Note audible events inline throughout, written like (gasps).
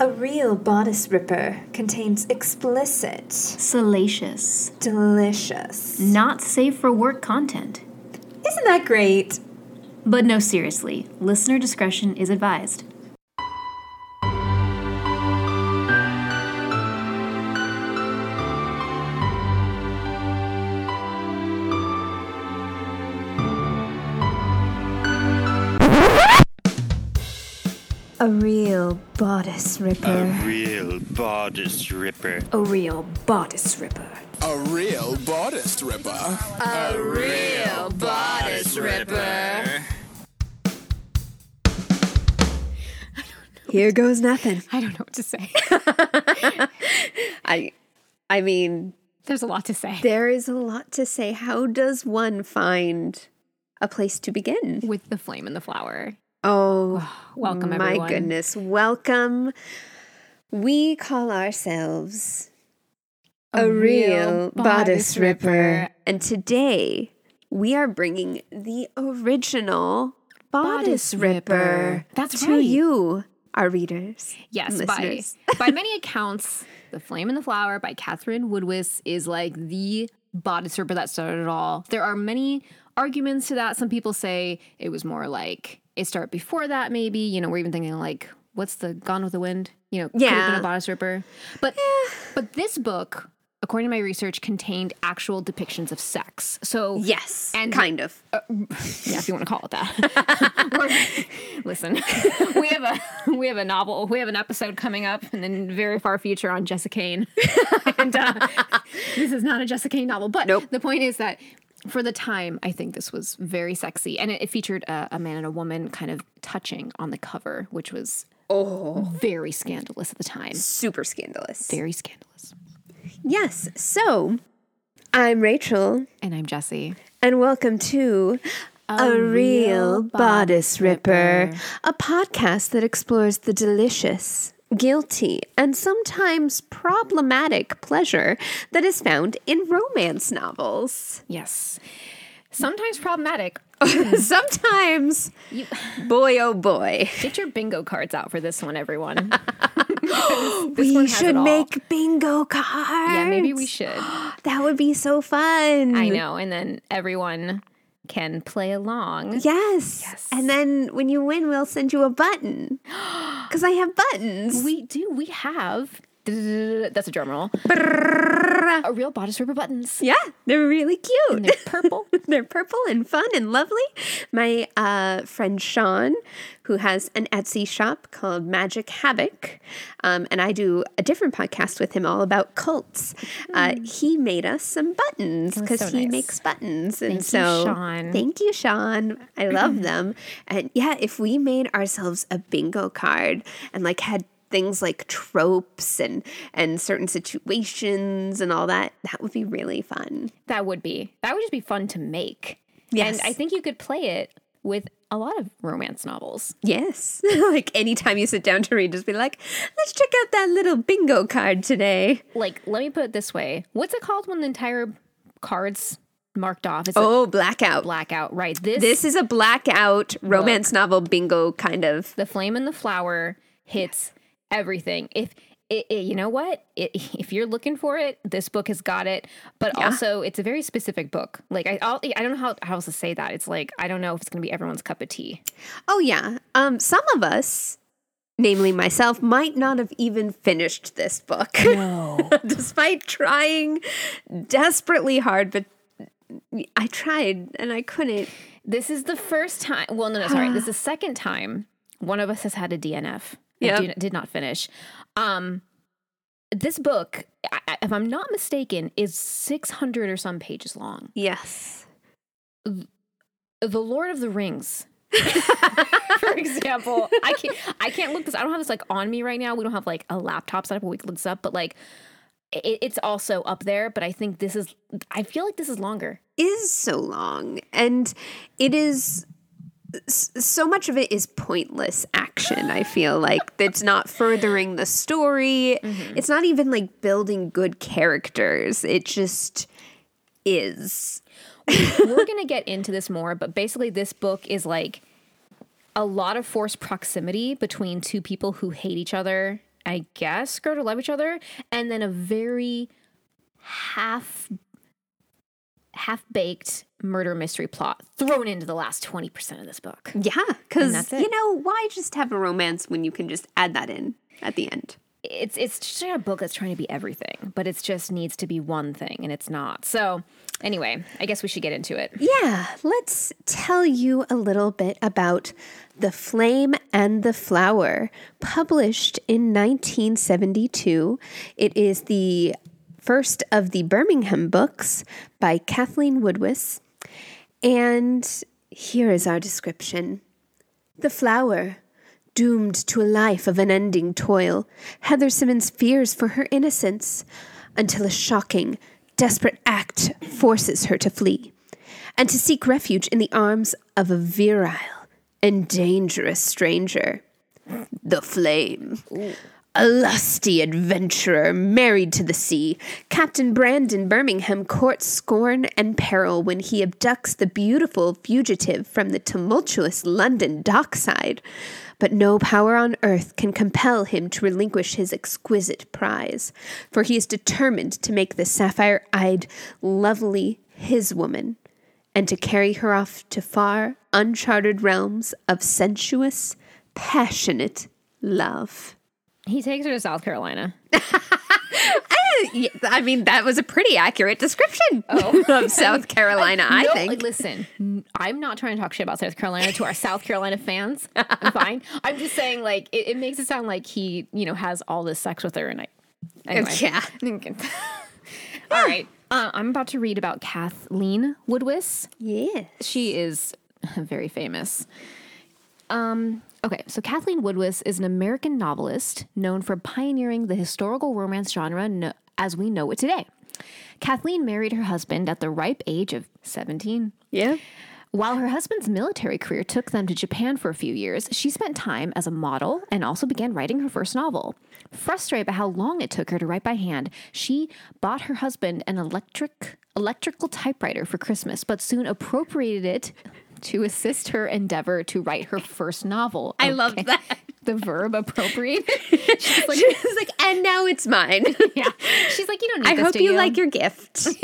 A real bodice ripper contains explicit, Salacious. delicious. Not safe for work content. Isn't that great? But no, seriously, listener discretion is advised. A real bodice ripper. A real bodice ripper. A real bodice ripper. A real bodice ripper. A real bodice ripper. Here goes nothing. I don't know what to say. (laughs) I I mean, There's a lot to say. there is a lot to say. How does one find a place to begin? With the flame and the flower. Oh, Welcome, my everyone. goodness. Welcome. We call ourselves a, real, bodice ripper. And today we are bringing the original bodice, Bodice ripper, ripper. That's to right. you, our readers. Yes, by, (laughs) by many accounts, The Flame and the Flower by Catherine Woodiwiss is like the bodice ripper that started it all. There are many arguments to that. Some people say it was more like it started before that, maybe. You know, we're even thinking like, what's the Gone with the Wind? You know, could have been a bodice ripper. But but this book, according to my research, contained actual depictions of sex. So Yes, And- kind of. (laughs) yeah, if you want to call it that. (laughs) Listen, (laughs) we have a we have a novel, we have an episode coming up in the very far future on Jessica Kane, and uh, this is not a Jessica Kane novel. But Nope. the point is that for the time, I think this was very sexy, and it, it featured a, a man and a woman kind of touching on the cover, which was Oh, very scandalous at the time. super scandalous. Very scandalous. Yes. So, I'm Rachel, And I'm Jessie. and welcome to A, Real Bodice Ripper, a podcast that explores the delicious, guilty, and sometimes problematic pleasure that is found in romance novels. Yes, sometimes problematic. (laughs) (laughs) sometimes, boy, oh boy. Get your bingo cards out for this one, everyone. (laughs) we should make bingo cards. Yeah, maybe we should. (gasps) That would be so fun. I know. And then everyone can play along. Yes. Yes. And then when you win, we'll send you a button. (gasps) Because I have buttons. We do. We have. That's a drum roll. A real bodice ripper buttons. yeah, they're really cute. And they're purple. (laughs) They're purple and fun and lovely. My uh, friend Sean, who has an Etsy shop called Magic Havoc, um, and I do a different podcast with him all about cults. Uh, he made us some buttons because so he nice. makes buttons, and Thank you, so Sean. thank you, Sean. I love (clears throat) them. And yeah, if we made ourselves a bingo card and like had things like tropes and and certain situations and all that that would be really fun that would be. That would just be fun to make. Yes. And I think you could play it with a lot of romance novels. Yes. (laughs) like anytime you sit down to read, just be like, let's check out that little bingo card today. Like, let me put it this way What's it called when the entire card's marked off? It's Oh, blackout. blackout, right? This, This is a blackout romance novel bingo kind of. the flame and the flower hits everything. If it, it- you know what, it, (laughs) if you're looking for it, this book has got it. But also, it's a very specific book. Like I, I'll, I don't know how, how else to say that. It's like I don't know if it's going to be everyone's cup of tea. Oh, yeah. Um, some of us, namely myself, might not have even finished this book. No, (laughs) Despite trying desperately hard, but I tried and I couldn't. this is the first time. Well, no, no, sorry. (sighs) this is the second time one of us has had a DNF. Yep. do- did not finish. Um, this book, I- I- if I'm not mistaken, is 600 or some pages long. Yes. The Lord of the Rings. (laughs) For example, I can't I can't look this. I don't have this like on me right now. We don't have like a laptop set up where we can look this up, but like it, it's also up there. But I think this is. I feel like this is longer. is so long and it is so much of it is pointless action i feel like it's not furthering the story. Mm-hmm. It's not even like building good characters. It just is. We're (laughs) gonna get into this more, but basically, this book is like a lot of forced proximity between two people who hate each other I guess, grow to love each other, and then a very half half baked murder mystery plot thrown into the last 20% of this book. Yeah, because you know why just have a romance when you can just add that in at the end? It's it's just a book that's trying to be everything, but it just needs to be one thing and it's not. So, anyway, I guess we should get into it. Yeah, let's tell you a little bit about The Flame and the Flower, published in 1972. It is the first of the Birmingham books by Kathleen Woodiwiss. And here is our description The Flower. Doomed to a life of unending toil, Heather Simmons fears for her innocence until a shocking, desperate act forces her to flee and to seek refuge in the arms of a virile and dangerous stranger. The Flame. A lusty adventurer married to the sea, Captain Brandon Birmingham courts scorn and peril when he abducts the beautiful fugitive from the tumultuous London dockside. But no power on earth can compel him to relinquish his exquisite prize, for he is determined to make the sapphire eyed lovely his woman and to carry her off to far, uncharted realms of sensuous, passionate love. He takes her to South Carolina. (laughs) I mean, that was a pretty accurate description (laughs) of South Carolina, I No, think. Listen, I'm not trying to talk shit about South Carolina to our South Carolina fans. I'm fine. I'm just saying, like, it, it makes it sound like he, you know, has all this sex with her, and I. Anyway. (laughs) Yeah. all right. Uh, I'm about to read about Kathleen Woodiwiss. Yeah. She is very famous. Um, okay, so Kathleen Woodiwiss is an American novelist known for pioneering the historical romance genre no- as we know it today. Kathleen married her husband at the ripe age of 17. Yeah. While her husband's military career took them to Japan for a few years, she spent time as a model and also began writing her first novel. Frustrated by how long it took her to write by hand, she bought her husband an electric electrical typewriter for Christmas, but soon appropriated it to assist her endeavor to write her first novel. I love that. The verb appropriate. (laughs) She's like, She's like, and now it's mine. (laughs) yeah. She's like, you don't need I hope do you like your gift. (laughs)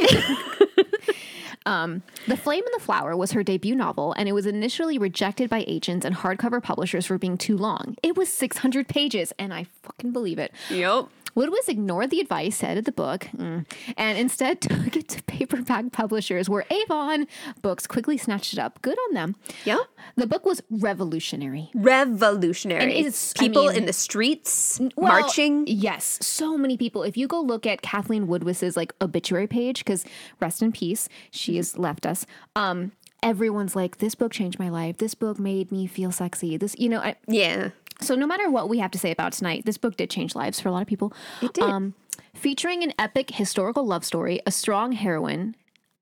Um, the Flame and the Flower was her debut novel, and it was initially rejected by agents and hardcover publishers for being too long. It was 600 pages, and I fucking believe it. yep. Woodiwiss ignored the advice said in the book mm, and instead (laughs) took it to paperback publishers where Avon Books quickly snatched it up. Good on them. Yeah. The book was revolutionary. Revolutionary. And it's- I People mean- in the streets Well, marching. Yes, so many people. If you go look at Kathleen Woodiwiss's like obituary page, because rest in peace, she has left us. Um, everyone's like, this book changed my life. This book made me feel sexy. This, you know, I, Yeah. So no matter what we have to say about tonight, this book did change lives for a lot of people. It did. Um, featuring an epic historical love story, a strong heroine.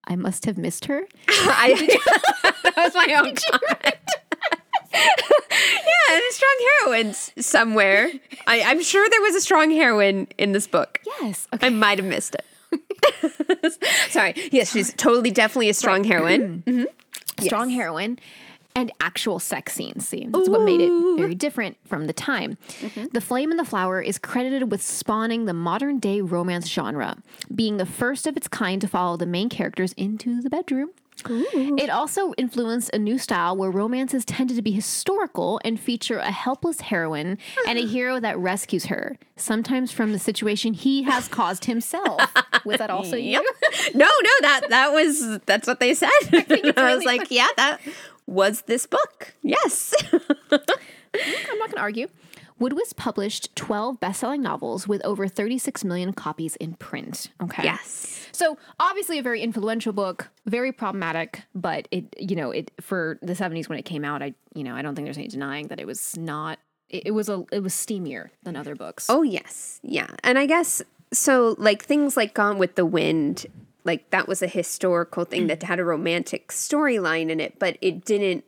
I must have missed her. (laughs) I, (laughs) that was my (laughs) own comment. yeah, and a strong heroine somewhere. I, I'm sure there was a strong heroine in this book. Yes. Okay. I might have missed it. Sorry. Yes, she's totally, definitely a strong heroine. (clears throat) strong heroine and actual sex scenes. See, that's what made it very different from the time. Mm-hmm. The Flame and the Flower is credited with spawning the modern day romance genre, being the first of its kind to follow the main characters into the bedroom. It also influenced a new style where romances tended to be historical and feature a helpless heroine and a hero that rescues her, sometimes from the situation he has caused himself. Was that also (laughs) you? No, no, that that was that's what they said. (laughs) (laughs) I, was like, yeah, that was this book. Yes. I'm not going to argue. Woodiwiss published 12 best-selling novels with over 36 million copies in print. Okay. yes. So obviously a very influential book, very problematic, but it you know, it for the 70s when it came out, I you know, I don't think there's any denying that it was not it, it was a it was steamier than other books. Oh yes, yeah, and I guess so. Like things like Gone with the Wind, like that was a historical thing that had a romantic storyline in it, but it didn't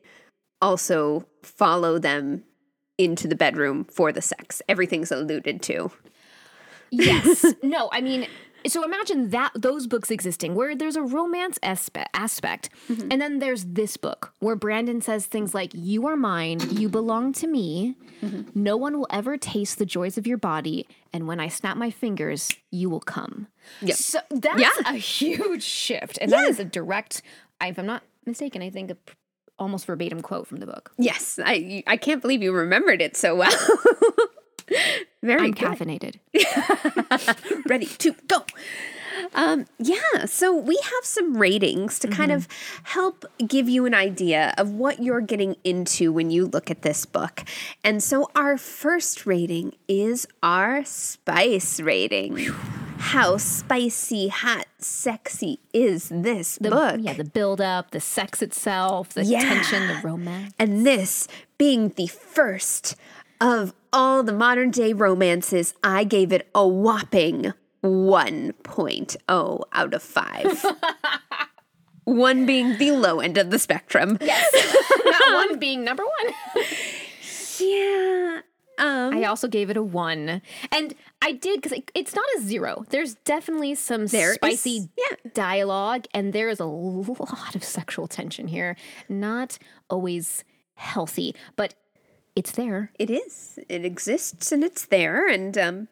also follow them into the bedroom for the sex. Everything's alluded to. Yes. (laughs) no, I mean so imagine that those books existing where there's a romance aspe- aspect mm-hmm. and then there's this book where brandon says things like you are mine you belong to me mm-hmm. no one will ever taste the joys of your body and when i snap my fingers you will come Yep. so that's Yeah. a huge shift and that is a direct if i'm not mistaken i think a almost verbatim quote from the book Yes, I I can't believe you remembered it so well. (laughs) Very i'm good. caffeinated (laughs) (laughs) ready to go. Um, yeah, so we have some ratings to kind of help give you an idea of what you're getting into when you look at this book. And so our first rating is our spice rating. How spicy, hot, sexy is this the, book? yeah the build up the sex itself the Yeah. tension the romance And this being the first of all the modern day romances, I gave it a whopping 1.0 out of 5. (laughs) One being the low end of the spectrum. that (laughs) one being number one Yeah. Um, I also gave it a one. And I did because it, it's not a zero. There's definitely some There is- spicy yeah. dialogue, and there is a lot of sexual tension here. Not always healthy, but it's there. it is. It exists and it's there. And um,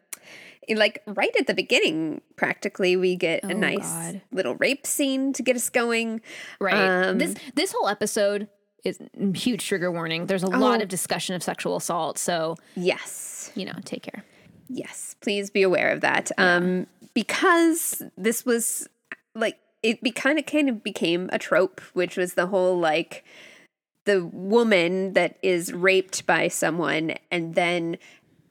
like right at the beginning, practically, we get a nice God. little rape scene to get us going. Right. Um, this this whole episode is huge trigger warning. There's a lot Oh. of discussion of sexual assault, so Yes. you know, take care. Yes, please be aware of that. Um, because this was like it be kind of kind of became a trope, which was the whole like the woman that is raped by someone and then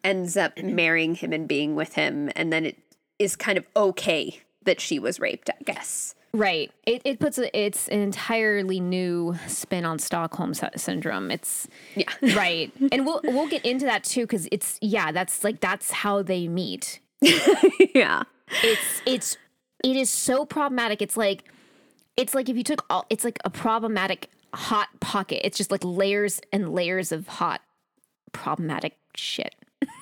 ends up marrying him and being with him, and then it is kind of okay that she was raped. I guess. Right. It, it puts a, it's an entirely new spin on Stockholm syndrome. It's Yeah. (laughs) right, and we'll we'll get into that too because it's yeah, that's like that's how they meet. (laughs) yeah. It's it's it is so problematic. It's like it's like if you took all it's like a problematic hot pocket. It's just like layers and layers of hot problematic shit.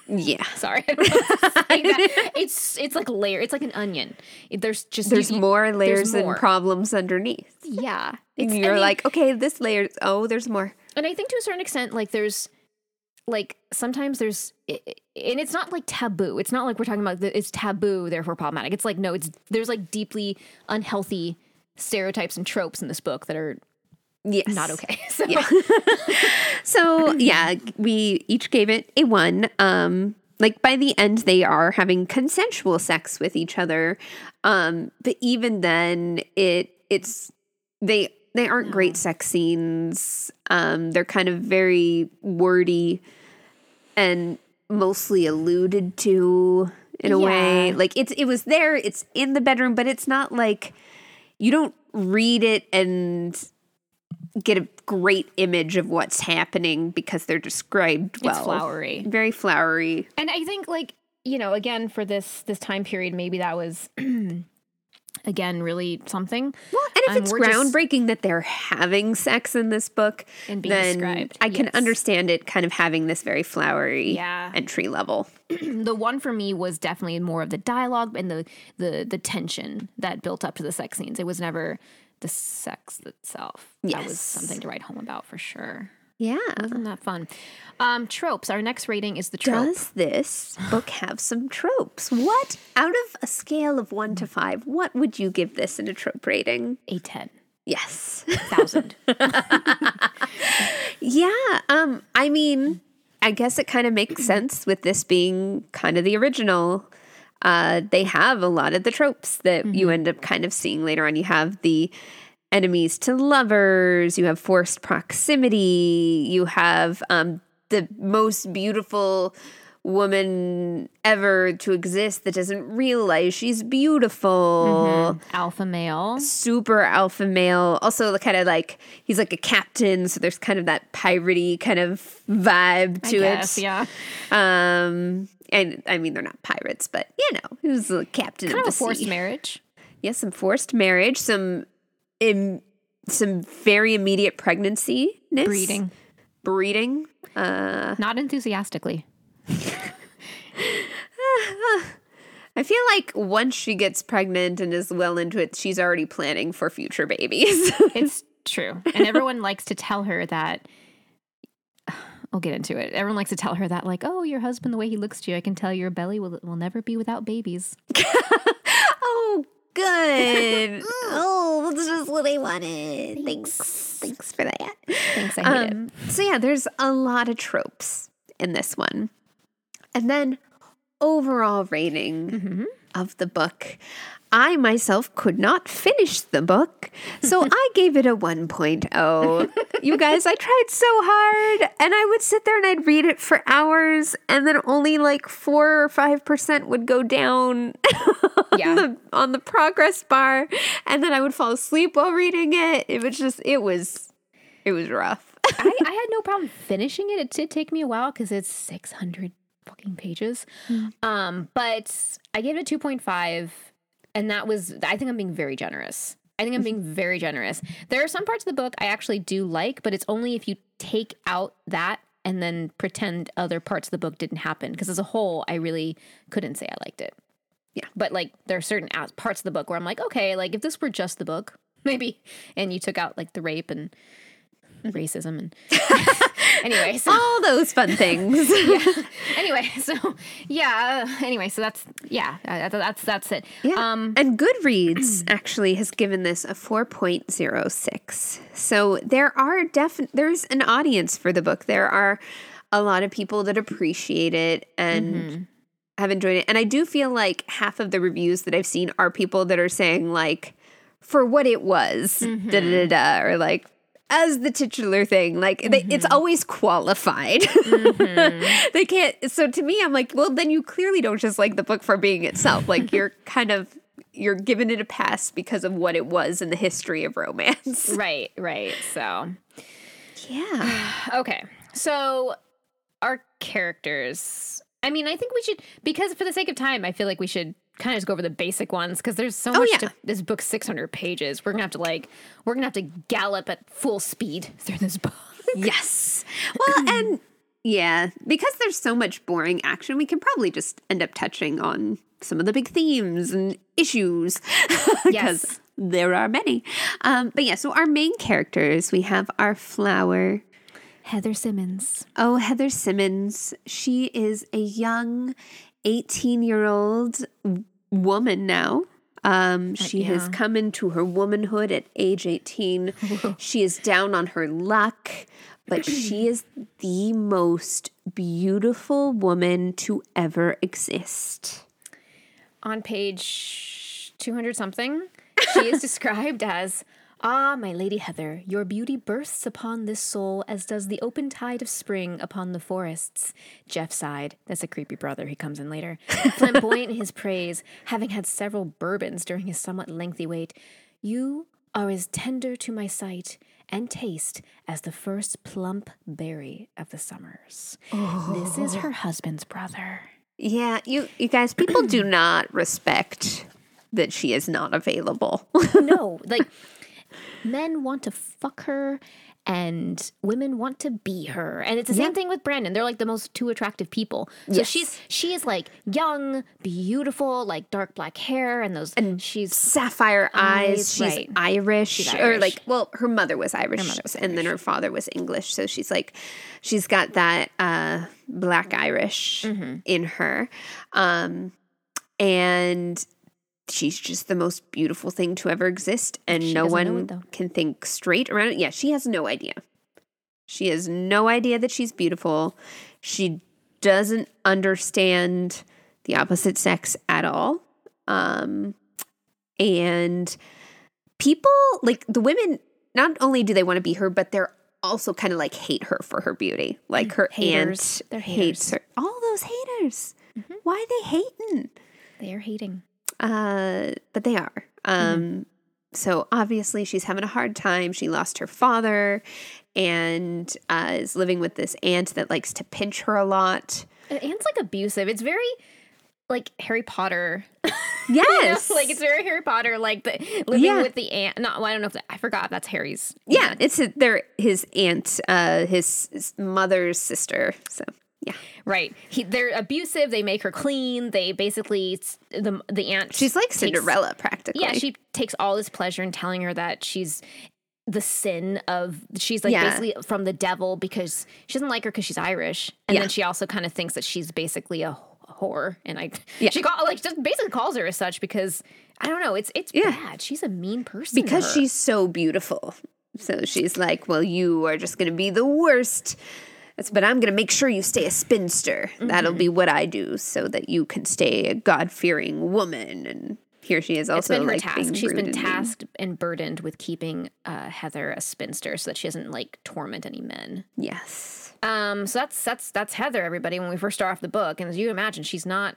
Yeah. (laughs) Sorry, I don't know how to say that. (laughs) it's it's like layer. It's like an onion. There's just There's you- more layers there's and problems underneath. Yeah, And It's- I you're mean- like, okay, this layer. Oh, there's more. and I think to a certain extent, like there's like sometimes there's i- i- and it's not like taboo. It's not like we're talking about the, it's taboo, therefore problematic. It's like no, it's there's like deeply unhealthy stereotypes and tropes in this book that are Yes. not okay. (laughs) So (laughs) (laughs) So yeah, we each gave it a one. Um, like by the end, they are having consensual sex with each other. Um, but even then, it it's they they aren't great sex scenes. Um, they're kind of very wordy and mostly alluded to in a way. Like it's it was there. It's in the bedroom, but it's not like you don't read it and get a great image of what's happening because they're described well. it's flowery. Very flowery. And I think like, you know, again for this this time period, maybe that was (clears throat) again really something. Well, and if Um, it's we're just- groundbreaking that they're having sex in this book, And being then described, I can yes. understand it kind of having this very flowery Yeah. entry level. (clears throat) the one for me was definitely more of the dialogue and the the the tension that built up to the sex scenes. It was never the sex itself. That was something to write home about for sure. Yeah. Wasn't that fun? Um, tropes. Our next rating is the trope. Does this book have some tropes? What, out of a scale of one to five, what would you give this in a trope rating? A ten Yes. A thousand. (laughs) Yeah. Um, I mean, I guess it kind of makes sense with this being kind of the original. Uh, they have a lot of the tropes that you end up kind of seeing later on. You have the enemies to lovers, you have forced proximity, you have um, the most beautiful woman ever to exist that doesn't realize she's beautiful Alpha male. super alpha male. Also, kind of like he's like a captain, so there's kind of that piratey kind of vibe to Yes, it. yeah. Um, and I mean they're not pirates, but you know, he was the captain Kind of of the a forced sea. marriage. Yes, some forced marriage, some Im- some very immediate pregnancy, Breeding. breeding. Uh, not enthusiastically. (laughs) I feel like once she gets pregnant and is well into it, she's already planning for future babies. (laughs) It's true. And everyone likes to tell her that I'll get into it. Everyone likes to tell her that, like, oh, your husband, the way he looks to you, I can tell your belly will, will never be without babies. (laughs) oh, good. (laughs) oh, that's just what I wanted. Thanks. Thanks for that. Thanks, I hate Um, so yeah, there's a lot of tropes in this one. And then overall rating of the book. I myself could not finish the book, so (laughs) I gave it a 1.0. you guys, I tried so hard, and I would sit there and I'd read it for hours, and then only like 4 or 5% would go down (laughs) on, Yeah. the, on the progress bar, and then I would fall asleep while reading it. It was just, it was, it was rough. I, I (laughs) had no problem finishing it. It did take me a while because it's 600 fucking pages. Um, but I gave it a 2.5, and that was, I think I'm being very generous. I think I'm being (laughs) very generous. There are some parts of the book I actually do like, but it's only if you take out that and then pretend other parts of the book didn't happen. Because as a whole, I really couldn't say I liked it. Yeah. But like, there are certain parts of the book where I'm like, okay, like if this were just the book, (laughs) maybe, and you took out like the rape and (laughs) racism and anyway, so All those fun things. (laughs) anyway, so yeah. Anyway, so that's yeah. uh, That's that's it. Yeah. Um. and Goodreads (clears throat) actually has given this a 4.06. So there are definite there's an audience for the book. There are a lot of people that appreciate it and have enjoyed it. And I do feel like half of the reviews that I've seen are people that are saying like for what it was, da da da da, or like as the titular thing, like they, it's mm-hmm. always qualified. Mm-hmm. (laughs) they can't. So to me, I'm like, well, then you clearly don't just like the book for being itself. Like (laughs) you're kind of you're giving it a pass because of what it was in the history of romance. (laughs) Right. Right. So Yeah. (sighs) okay. So our characters. I mean, I think we should because for the sake of time, I feel like we should kind of just go over the basic ones because there's so much. yeah. To, this book's 600 pages. We're gonna have to like we're gonna have to gallop at full speed (laughs) through this book. yes. Well, (clears throat) and yeah, because there's so much boring action, we can probably just end up touching on some of the big themes and issues (laughs) because Yes. there are many. Um, but yeah, so our main characters, we have our flower. Heather Simmons. Oh, Heather Simmons. She is a young 18 year old woman now. Um, she has come into her womanhood at age 18. she is down on her luck, but (clears throat) she is the most beautiful woman to ever exist. on page 200 something, she is (laughs) described as Ah, my Lady Heather, your beauty bursts upon this soul as does the open tide of spring upon the forests. Jeff sighed. That's a creepy brother. He comes in later. (laughs) Flamboyant in his praise, having had several bourbons during his somewhat lengthy wait. You are as tender to my sight and taste as the first plump berry of the summers. This is her husband's brother. Yeah, you, you guys, people do (clears throat) not respect that she is not available. no, like (laughs) men want to fuck her and women want to be her. And it's the same thing with Brandon. They're like the most two attractive people. So Yes. she's she is like young, beautiful, like dark black hair and those and she's sapphire eyes. She's right. Irish, She's or like, well, her mother was Irish, mother was and then her father was English. So she's like, she's got that uh, black Irish Mm-hmm. in her, um, and she's just the most beautiful thing to ever exist, and She no one it, can think straight around it. Yeah, she has no idea. She has no idea that she's beautiful. She doesn't understand the opposite sex at all. Um, and people like the women not only do they want to be her but they're also kind of like hate her for her beauty like her Haters. aunt hates her all those haters why are they hating they are hating. Uh but they are um so obviously she's having a hard time she lost her father and uh, is living with this aunt that likes to pinch her a lot And Anne's like abusive. It's very like Harry Potter. (laughs) yes like it's very Harry Potter, like the living Yeah. with the aunt. Not, well, I don't know if that, I forgot that's Harry's. Yeah, it's a, their his aunt, uh, his, his mother's sister. So Yeah. Right. He, they're abusive. They make her clean. They basically the the aunt. She's like takes- Cinderella practically. Yeah, she takes all this pleasure in telling her that she's the sin of she's like Yeah. basically from the devil because she doesn't like her because she's Irish, and Yeah. then she also kind of thinks that she's basically a whore, and I Yeah. she call like just basically calls her as such because I don't know, it's it's Yeah. bad. She's a mean person because she's so beautiful. So she's like, "Well, you are just going to be the worst." That's, but I'm going to make sure you stay a spinster. That'll Mm-hmm. be what I do, so that you can stay a God fearing woman. And here she is, also like task. being She's been tasked and burdened with keeping uh, Heather a spinster so that she doesn't like torment any men. Yes, Um, so that's that's that's Heather, everybody. When we first start off the book, and as you imagine, she's not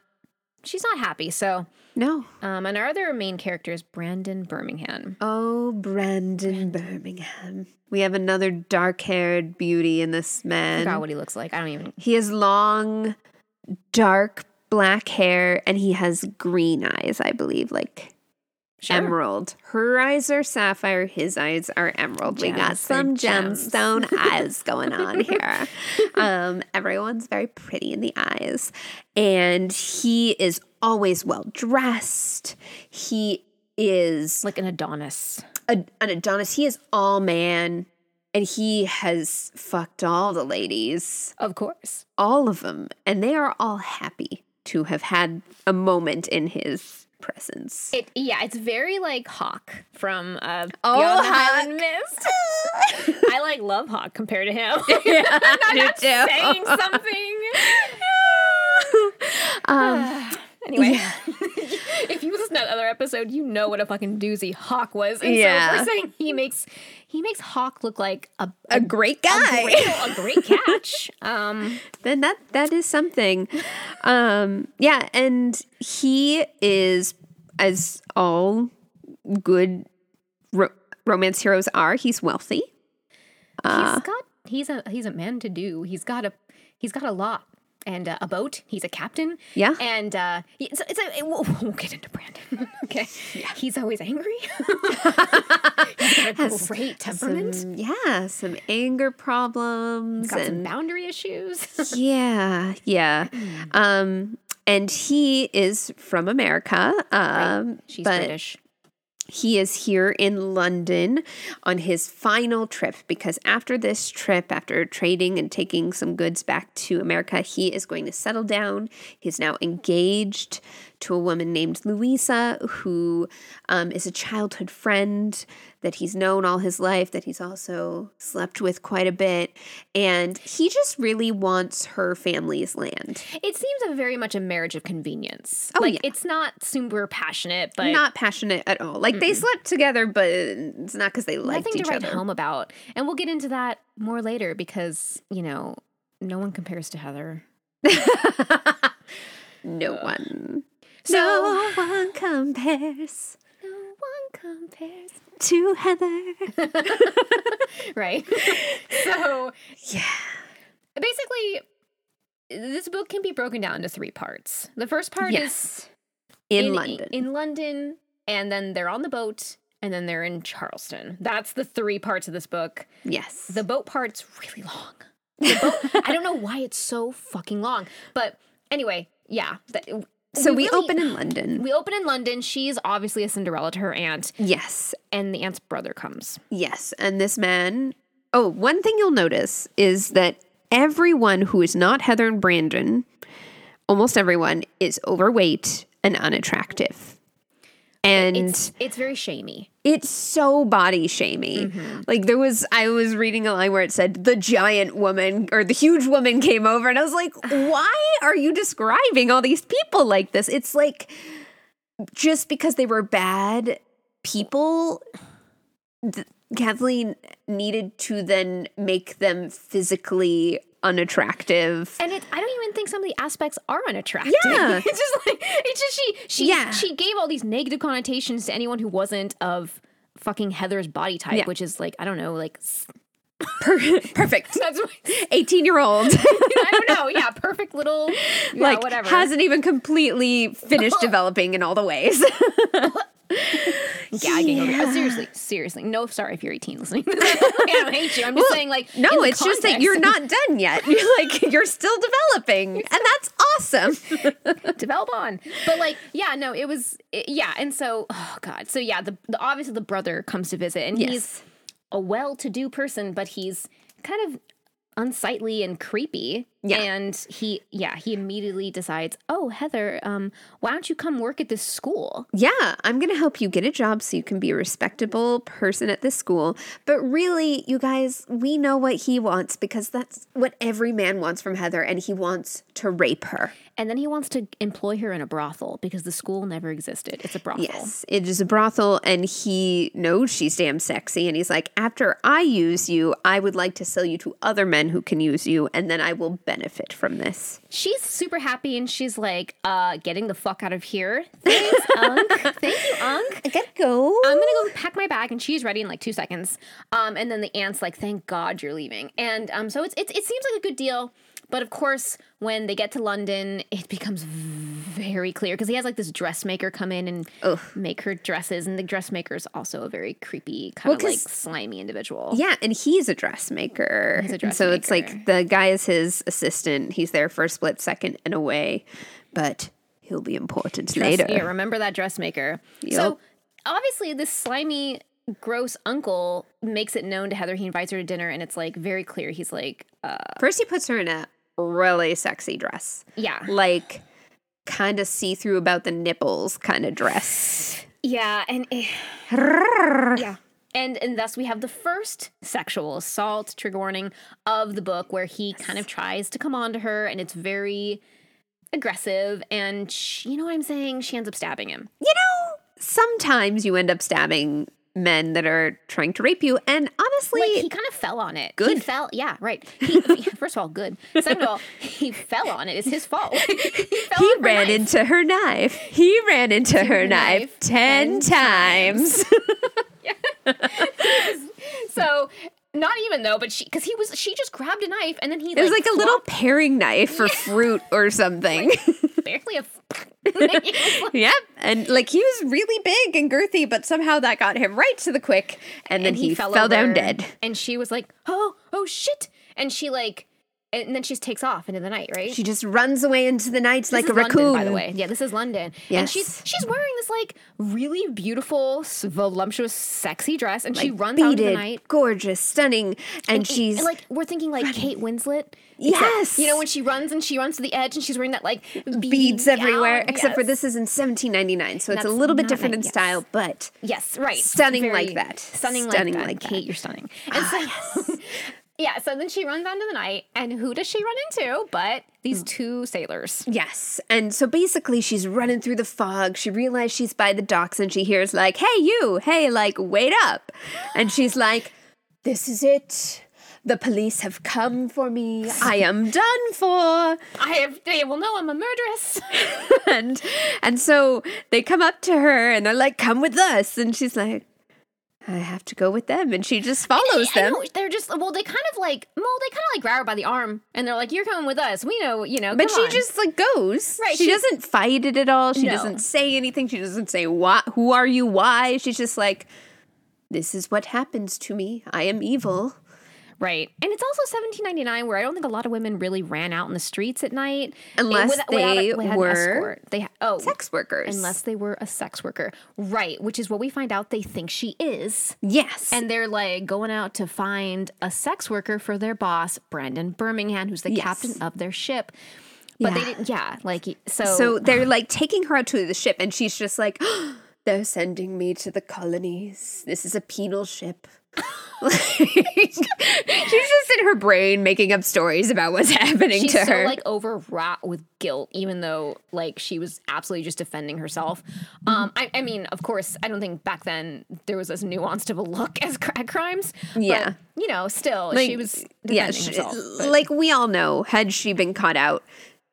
she's not happy. So, no. um, and our other main character is Brandon Birmingham. Oh, Brandon Birmingham. We have another dark haired beauty in this man. I forgot what he looks like. I don't even. He has long, dark black hair, and he has green eyes, I believe, like Sure. emerald. Her eyes are sapphire, his eyes are emerald. we got some gemstone (laughs) eyes going on here. (laughs) Um, everyone's very pretty in the eyes. And he is always well dressed. He is Like an Adonis. a, an Adonis. He is all man. And he has fucked all the ladies Of course. all of them, and they are all happy to have had a moment in his presence. It yeah, it's very like Hawk from uh Oh, Beyond the Hawk. Highland Mist. (laughs) I like love Hawk compared to him. (laughs) yeah, (laughs) I do too. saying something. (sighs) Um, Anyway, (laughs) if you listen to that other episode, you know what a fucking doozy Hawk was. And Yeah. so we're saying he makes he makes Hawk look like a a great guy. great, a great catch. (laughs) Um, then that that is something. Um, yeah, and he is as all good ro- romance heroes are. He's wealthy. Uh. he's got he's a he's a man to do. He's got a he's got a lot and uh, a boat. He's a captain. Yeah. and uh, it's, it's a, it, we'll, we'll get into Brandon. (laughs) okay, Yeah. he's always angry. (laughs) he's got a great temperament. Some, yeah, some anger problems He's got some boundary issues. (laughs) yeah, yeah. Um, and he is from America. Um, She's but British. He is here in London on his final trip because after this trip, after trading and taking some goods back to America, he is going to settle down. He's now engaged to a woman named Louisa, who um, is a childhood friend that he's known all his life, that he's also slept with quite a bit. And he just really wants her family's land. It seems a very much a marriage of convenience. Oh, like yeah. it's not super passionate, but Not passionate at all. Like they slept together, but it's not because they liked nothing each to write other. home about. And we'll get into that more later because you know no one compares to Heather. (laughs) No one. So no one compares one compares. to Heather. (laughs) right? (laughs) so Yeah. basically, this book can be broken down into three parts. The first part Yes. is In, London. in London, and then they're on the boat, and then they're in Charleston. That's the three parts of this book. yes. The boat part's really long. The boat, I don't know why it's so fucking long, but anyway, yeah. So we, really- open in London. We open in London. She's obviously a Cinderella to her aunt, yes. and the aunt's brother comes. Yes. And this man. Oh, one thing you'll notice is that everyone who is not Heather and Brandon, almost everyone, is overweight and unattractive. And It's it's very shamey. it's so body shamey. Mm-hmm. Like there was, I was reading a line where it said the giant woman or the huge woman came over, and I was like, (sighs) why are you describing all these people like this? It's like just because they were bad people, th- Kathleen needed to then make them physically unattractive. And it, I don't even think some of the aspects are unattractive. Yeah. (laughs) it's just like it's just she she Yeah. she gave all these negative connotations to anyone who wasn't of fucking Heather's body type, Yeah. which is like I don't know, like s- (laughs) Perfect. (laughs) that's 18 year old. I don't know, yeah, perfect little yeah, like whatever. hasn't even completely finished developing in all the ways. Gagging over. Uh, yeah. Oh, seriously, seriously. No, sorry if you're 18 listening. (laughs) I don't hate you. I'm just saying, like, No, it's just that you're not done yet. (laughs) You're like you're still developing, and that's awesome. (laughs) develop on. But like, yeah, no, it was, it- yeah. And so, oh God. So yeah, the, the obviously the brother comes to visit and he's a well-to-do person, but he's kind of unsightly and creepy. Yeah. And he, yeah, he immediately decides, oh, Heather, um, why don't you come work at this school? Yeah, I'm going to help you get a job so you can be a respectable person at this school. But really, you guys, we know what he wants because that's what every man wants from Heather, and he wants to rape her. And then he wants to employ her in a brothel because the school never existed. It's a brothel. Yes, it is a brothel, and he knows she's damn sexy. And he's like, After I use you, I would like to sell you to other men who can use you, and then I will benefit from this. She's super happy and she's like, uh, getting the fuck out of here. Thanks, (laughs) Unc. Thank you, Unc. I gotta go. I'm gonna go pack my bag, and she's ready in like two seconds. Um, and then the aunt's like, "Thank God you're leaving." And um, so it's, it's it seems like a good deal, but of course, when they get to London, it becomes very clear because he has like this dressmaker come in and make her dresses, and the dressmaker is also a very creepy, kind Well, of like 'cause- slimy individual. Yeah, and he's a dressmaker. He's a And So it's like the guy is his assistant. He's there for a split second and away, but he'll be important Dress- later. Yeah, remember that dressmaker. Yep. So obviously, this slimy, gross uncle makes it known to Heather. He invites her to dinner, and it's like very clear. He's like, uh, First, he puts her in a really sexy dress, yeah, like kind of see through about the nipples kind of dress. yeah, and eh, yeah. And, and thus we have the first sexual assault trigger warning of the book where he kind of tries to come on to her and it's very aggressive and she, you know what I'm saying? She ends up stabbing him. You know, sometimes you end up stabbing men that are trying to rape you, and honestly, like he kind of fell on it. He Good. fell, yeah, right. (laughs) He, first of all, good. Second of all, he fell on it. It's his fault. (laughs) he he ran knife. into her knife. He ran into her her knife, knife 10 times. (laughs) So not even though, but she because he was she just grabbed a knife and then he It was like a little paring knife for fruit or something. (laughs) barely a. (laughs) yep. And like he was really big and girthy, but somehow that got him right to the quick. And then and he, fell, down over, dead. And she was like, "Oh, oh shit!" And she like, and then she just takes off into the night, right? She just runs away into the night This like a raccoon. By the way. Yeah, this is London. And she's she's wearing this like really beautiful, voluptuous, sexy dress, and she runs out into the night. gorgeous, stunning, and, And- she's and, like we're thinking like Kate Winslet. Yes. you know when she runs and she runs to the edge and she's wearing that like bead beads everywhere. gown. Except for this is in 1799, so it's a little bit different in yes. style, but Yes, right. Stunning Very like that. Stunning, Stunning like that. like that. Ah, Kate, you're stunning. And so, (laughs) yeah. So then she runs out into the night, and who does she run into? But these hmm. two sailors. Yes. And so basically she's running through the fog. She realizes she's by the docks and she hears like, "Hey you, hey like wait up." And she's like, "This is it. The police have come for me. I am (laughs) done for." I have. They will know I'm a murderess. (laughs) and and so they come up to her and they're like, "Come with us." And she's like, "I have to go with them." And she just follows them. know, they're just. Well, they kind of like. Well, they kind of like grab her by the arm, and they're like, "You're coming with us. We know. You know." But she on." just like goes. Right, She she- doesn't fight it at all. She No. doesn't say anything. She doesn't say what who are you? Why? She's just like this is what happens to me. I am evil. Right. And it's also 1799 where I don't think a lot of women really ran out in the streets at night. Unless without- they without were escort. They oh, Sex workers. unless they were a sex worker. Right, which is what we find out they think she is. yes. And they're like going out to find a sex worker for their boss, Brandon Birmingham, who's the Yes. captain of their ship. But they didn't yeah, like so so they're like taking her out to the ship and she's just like (gasps) they're sending me to the colonies. This is a penal ship. (laughs) she's just in her brain making up stories about what's happening she's to so her. like overwrought with guilt, even though like she was absolutely just defending herself. Um, I, I mean, of course, I don't think back then there was as nuanced of a look (laughs) as cr- crimes. but, Yeah. you know, still Like, she was defending yeah, she- herself. like we all know, had she been caught out,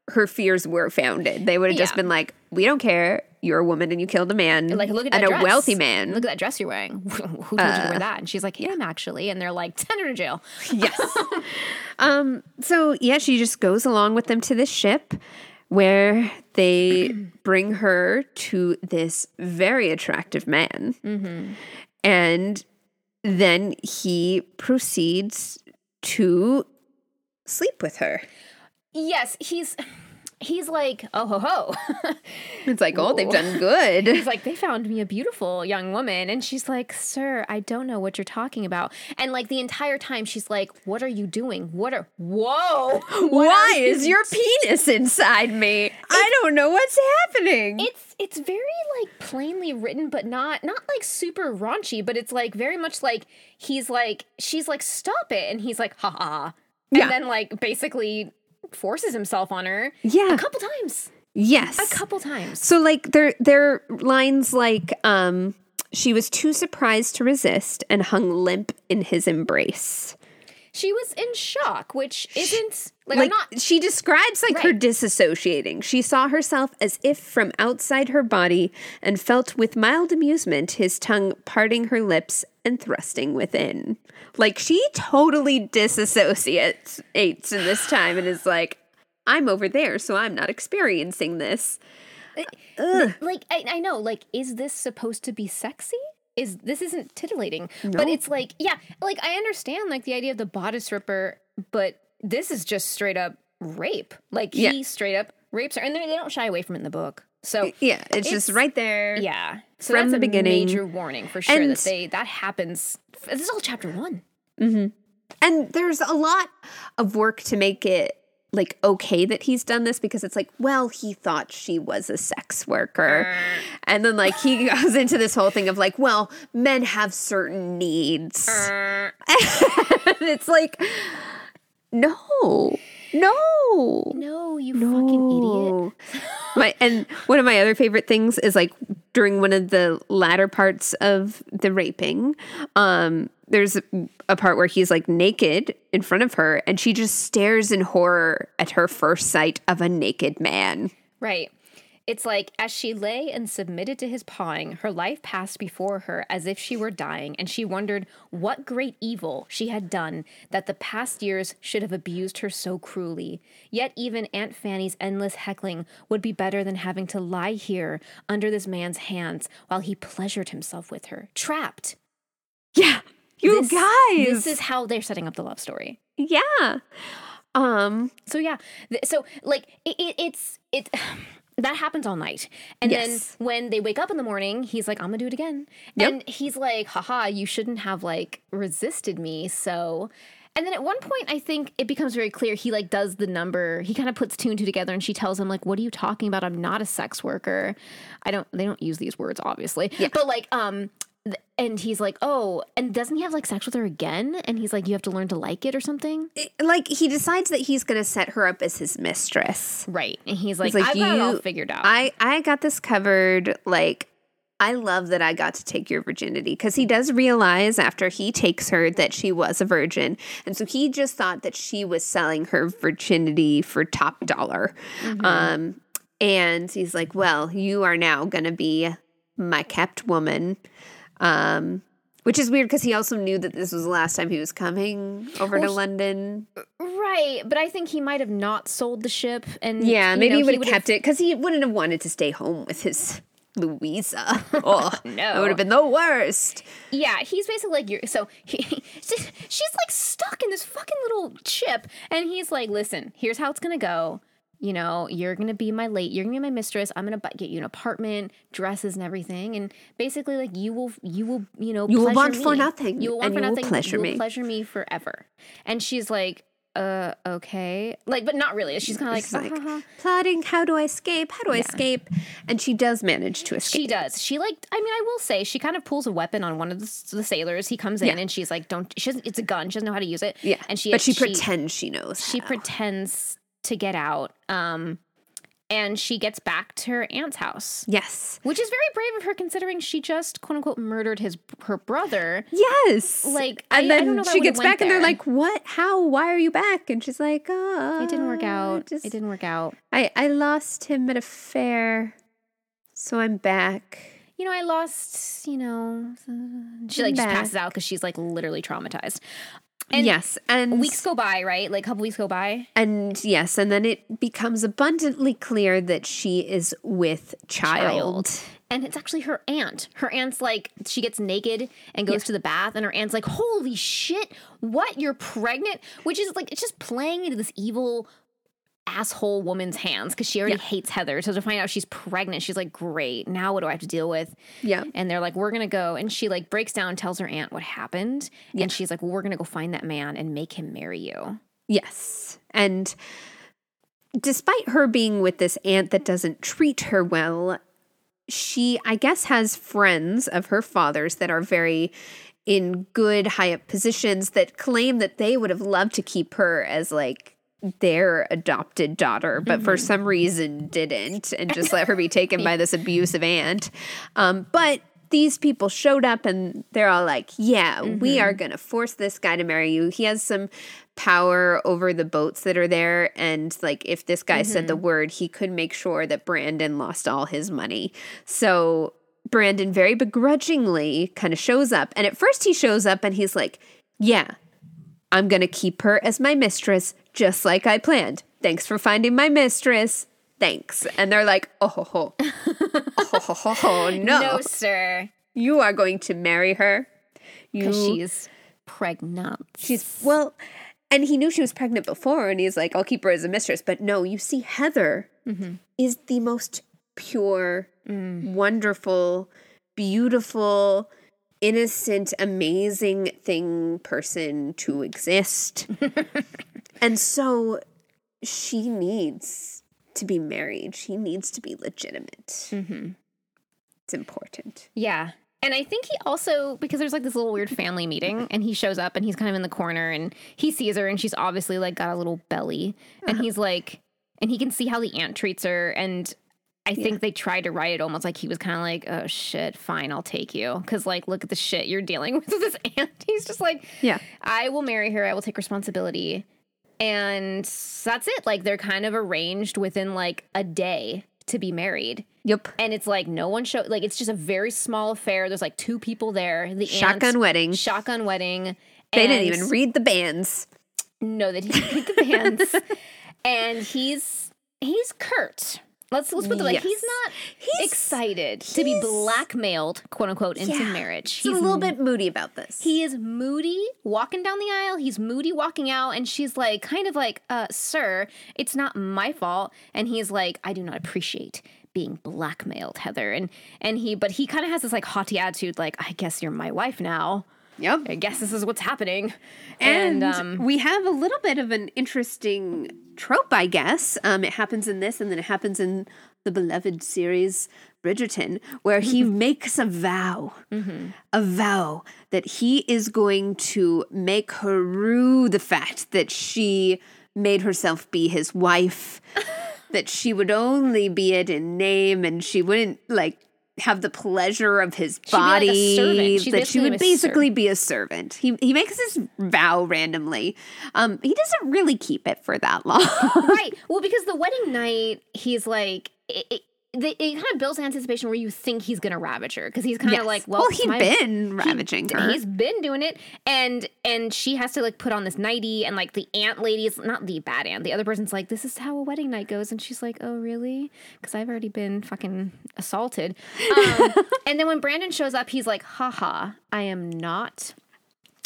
her fears were founded. They would have just been like, "We don't care. You're a woman and you killed a man, like look at that and a dress. wealthy man." Look at that dress you're wearing. (laughs) Who told you to wear that? And she's like, him actually. And they're like, send her to jail. (laughs) yes. (laughs) um. So yeah, she just goes along with them to this ship. where they (clears throat) bring her to this very attractive man. And then he proceeds to sleep with her. Yes, he's he's like, oh ho ho. (laughs) It's like, oh, they've done good. He's like, they found me a beautiful young woman. And she's like, sir, I don't know what you're talking about. And like the entire time, she's like, what are you doing? What are, whoa. What Why are you is your penis inside me? I don't know what's happening. it's it's very like plainly written but not not like super raunchy but it's like very much like he's like she's like stop it and he's like ha ha ha and Yeah. then like basically forces himself on her Yeah. a couple times yes. a couple times So like there there are lines like um she was too surprised to resist and hung limp in his embrace. she was in shock which isn't like, Like i'm not she describes like her disassociating. She saw herself as if from outside her body and felt with mild amusement his tongue parting her lips and thrusting within. Like she totally disassociates in this time and is like I'm over there, so I'm not experiencing this. Uh, like I, I know like is this supposed to be sexy is this isn't titillating but it's like yeah like i understand like the idea of the bodice ripper but this is just straight up rape like he Yeah. straight up rapes her and they, don't shy away from it in the book so Yeah, it's, just right there. yeah so From that's the a beginning. major warning for sure And- that they that happens this is all chapter one mm-hmm. And there's a lot of work to make it like okay that he's done this because it's like, well, he thought she was a sex worker. And then like he (laughs) goes into this whole thing of like, well, men have certain needs. (laughs) and it's like no. No. no you fucking idiot (laughs) my and one of my other favorite things is like during one of the latter parts of the raping, um, there's a part where he's like naked in front of her and she just stares in horror at her first sight of a naked man. Right. It's like as she lay and submitted to his pawing, her life passed before her as if she were dying, and she wondered what great evil she had done that the past years should have abused her so cruelly. Yet even Aunt Fanny's endless heckling would be better than having to lie here under this man's hands while he pleasured himself with her, trapped. Yeah. You This- guys. This is how they're setting up the love story. yeah. Um So yeah, so like it, it it's it (sighs) that happens all night, and Yes. then when they wake up in the morning, he's like, "I'm gonna do it again," Yep. and he's like, "Haha, you shouldn't have like resisted me." So. And then at one point, I think it becomes very clear. He like does the number. He kind of puts two and two together, and she tells him like, "What are you talking about? I'm not a sex worker. I don't. They don't use these words, obviously. But like, um, and he's like, oh, and doesn't he have like sex with her again? And he's like, you have to learn to like it or something, like he decides that he's going to set her up as his mistress. right? And he's like, It's like I've got it all you- figured out. I I got this covered. Like I love that I got to take your virginity because he does realize after he takes her that she was a virgin, and so he just thought that she was selling her virginity for top dollar. Um, and he's like, "Well, you are now gonna be my kept woman." Um. Which is weird because he also knew that this was the last time he was coming over to Well, he- London. Right, but I think he might have not sold the ship, and Yeah, maybe know, he would have kept it because he wouldn't have wanted to stay home with his (laughs) Louisa. (laughs) Oh, No. that would have been the worst. Yeah, he's basically like you're. So (laughs) he, she's like stuck in this fucking little ship, and he's like, "Listen, here's how it's gonna go. You know, you're gonna be my late. You're gonna be my mistress. I'm gonna get you an apartment, dresses, and everything. And basically, like you will, you will, you know, You will pleasure want for nothing, You will want and for you will nothing. pleasure you me." pleasure me forever." And she's like, "Uh, okay, like, but not really. She's kind of like, She's like, plotting, how do I escape? How do I escape? And she does manage to escape. She does. She like. I mean, I will say she kind of pulls a weapon on one of the, the sailors. He comes in Yeah. and she's like, "Don't." She doesn't. It's a gun. She doesn't know how to use it. yeah, and she but she, pretends she knows. She how. pretends to get out. Um, and she gets back to her aunt's house, yes, which is very brave of her considering she just quote unquote murdered his her brother. yes. Like, and I- then I she gets back, and they're there. like, "What? How? Why are you back?" And she's like, "Oh, It didn't work out. Just, it didn't work out. I I lost him at a fair, so I'm back." You know, I lost. You know, she like just passes out because she's like literally traumatized. And yes, and Weeks go by, right? Like a couple weeks go by. and yes, and then it becomes abundantly clear that she is with child. And it's actually her aunt. Her aunt's like, she gets naked and goes to the bath, and her aunt's like, Holy shit, what? You're pregnant? Which is like, it's just playing into this evil asshole woman's hands because she already hates Heather. So to find out she's pregnant, she's like, Great, now what do I have to deal with? Yeah. And they're like, We're gonna go. And she like breaks down, tells her aunt what happened. And she's like, Well, we're gonna go find that man and make him marry you. Yes. And despite her being with this aunt that doesn't treat her well, she, I guess, has friends of her father's that are very in good, high up positions that claim that they would have loved to keep her as like their adopted daughter, but for mm-hmm. some reason didn't and just let her be taken by this abusive aunt. Um, but these people showed up and they're all like, yeah, we are mm-hmm. going to force this guy to marry you. He has some power over the boats that are there. And like, if this guy said the mm-hmm. word, he could make sure that Brandon lost all his money. So Brandon very begrudgingly kind of shows up. And at first, he shows up and he's like, yeah, I'm going to keep her as my mistress, just like I planned. Thanks for finding my mistress. Thanks. And they're like, oh, ho, ho. (laughs) oh, ho, ho, ho, no. No, sir. You are going to marry her. You, Because she's pregnant. she's, well, and he knew she was pregnant before, and he's like, I'll keep her as a mistress. But no, you see, Heather mm-hmm. is the most pure, mm. wonderful, beautiful, innocent, amazing thing person to exist. (laughs) and so she needs to be married. She needs to be legitimate. Mm-hmm. It's important. Yeah. And I think he also because there's like this little weird family meeting and he shows up and he's kind of in the corner and he sees her and she's obviously like got a little belly and uh-huh. he's like and he can see how the aunt treats her and I think they tried to write it almost like he was kind of like, oh shit, fine, I'll take you. Cause like, look at the shit you're dealing (laughs) with with this aunt. He's just like, Yeah. I will marry her. I will take responsibility. And that's it. Like, they're kind of arranged within like a day to be married. Yep. And it's like no one showed like it's just a very small affair. There's like two people there. The Shotgun aunt- wedding. Shotgun wedding. They didn't even read the banns. No, they didn't read the banns. (laughs) and he's he's curt. Let's let's put the like he's not He's- excited to be blackmailed, quote unquote, into Yeah. marriage. He's a little bit moody about this. He is moody walking down the aisle. He's moody walking out, and she's like, kind of like, uh, sir, it's not my fault. And he's like, I do not appreciate being blackmailed, Heather. And and he, but he kind of has this like haughty attitude, like, I guess you're my wife now. Yep. I guess this is what's happening. And, And, um, we have a little bit of an interesting trope, I guess. Um, it happens in this, and then it happens in the beloved series Bridgerton, where he makes a vow, a vow that he is going to make her rue the fact that she made herself be his wife, (laughs) that she would only be it in name, and she wouldn't like. Have the pleasure of his like body. She's that she would basically be a servant. He he makes this vow randomly. Um, he doesn't really keep it for that long. right. (laughs) Well, because the wedding night, he's like, it, it, they- it kind of builds anticipation where you think he's going to ravage her because he's kind of Yes. like, well, Well, it's he'd my- been ravaging her. He's been doing it, and and she has to like put on this nightie, and like the aunt lady is not the bad aunt. The other person's like, "This is how a wedding night goes," and she's like, "Oh, really?" Because I've already been fucking assaulted. Um, (laughs) and then when Brandon shows up, he's like, "Haha, I am not.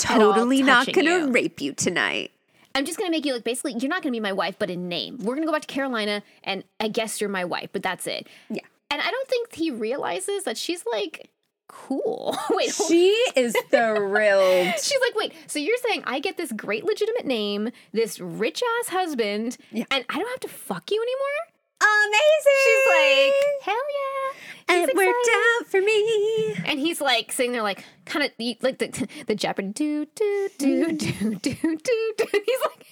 all totally not gonna rape you tonight. I'm just gonna make you like basically you're not gonna be my wife, but in name. We're gonna go back to Carolina, and I guess you're my wife, but that's it." Yeah. And I don't think he realizes that she's like cool. (laughs) Wait, She is (laughs) thrilled. She's like, wait, so you're saying I get this great legitimate name, this rich ass husband, Yeah. and I don't have to fuck you anymore? Amazing. She's like, hell yeah. And it worked out for me. And he's like sitting there, like, kind of like the, (laughs) the Jeopardy, do, do, do, do, (laughs) do, do, do. (laughs) He's like,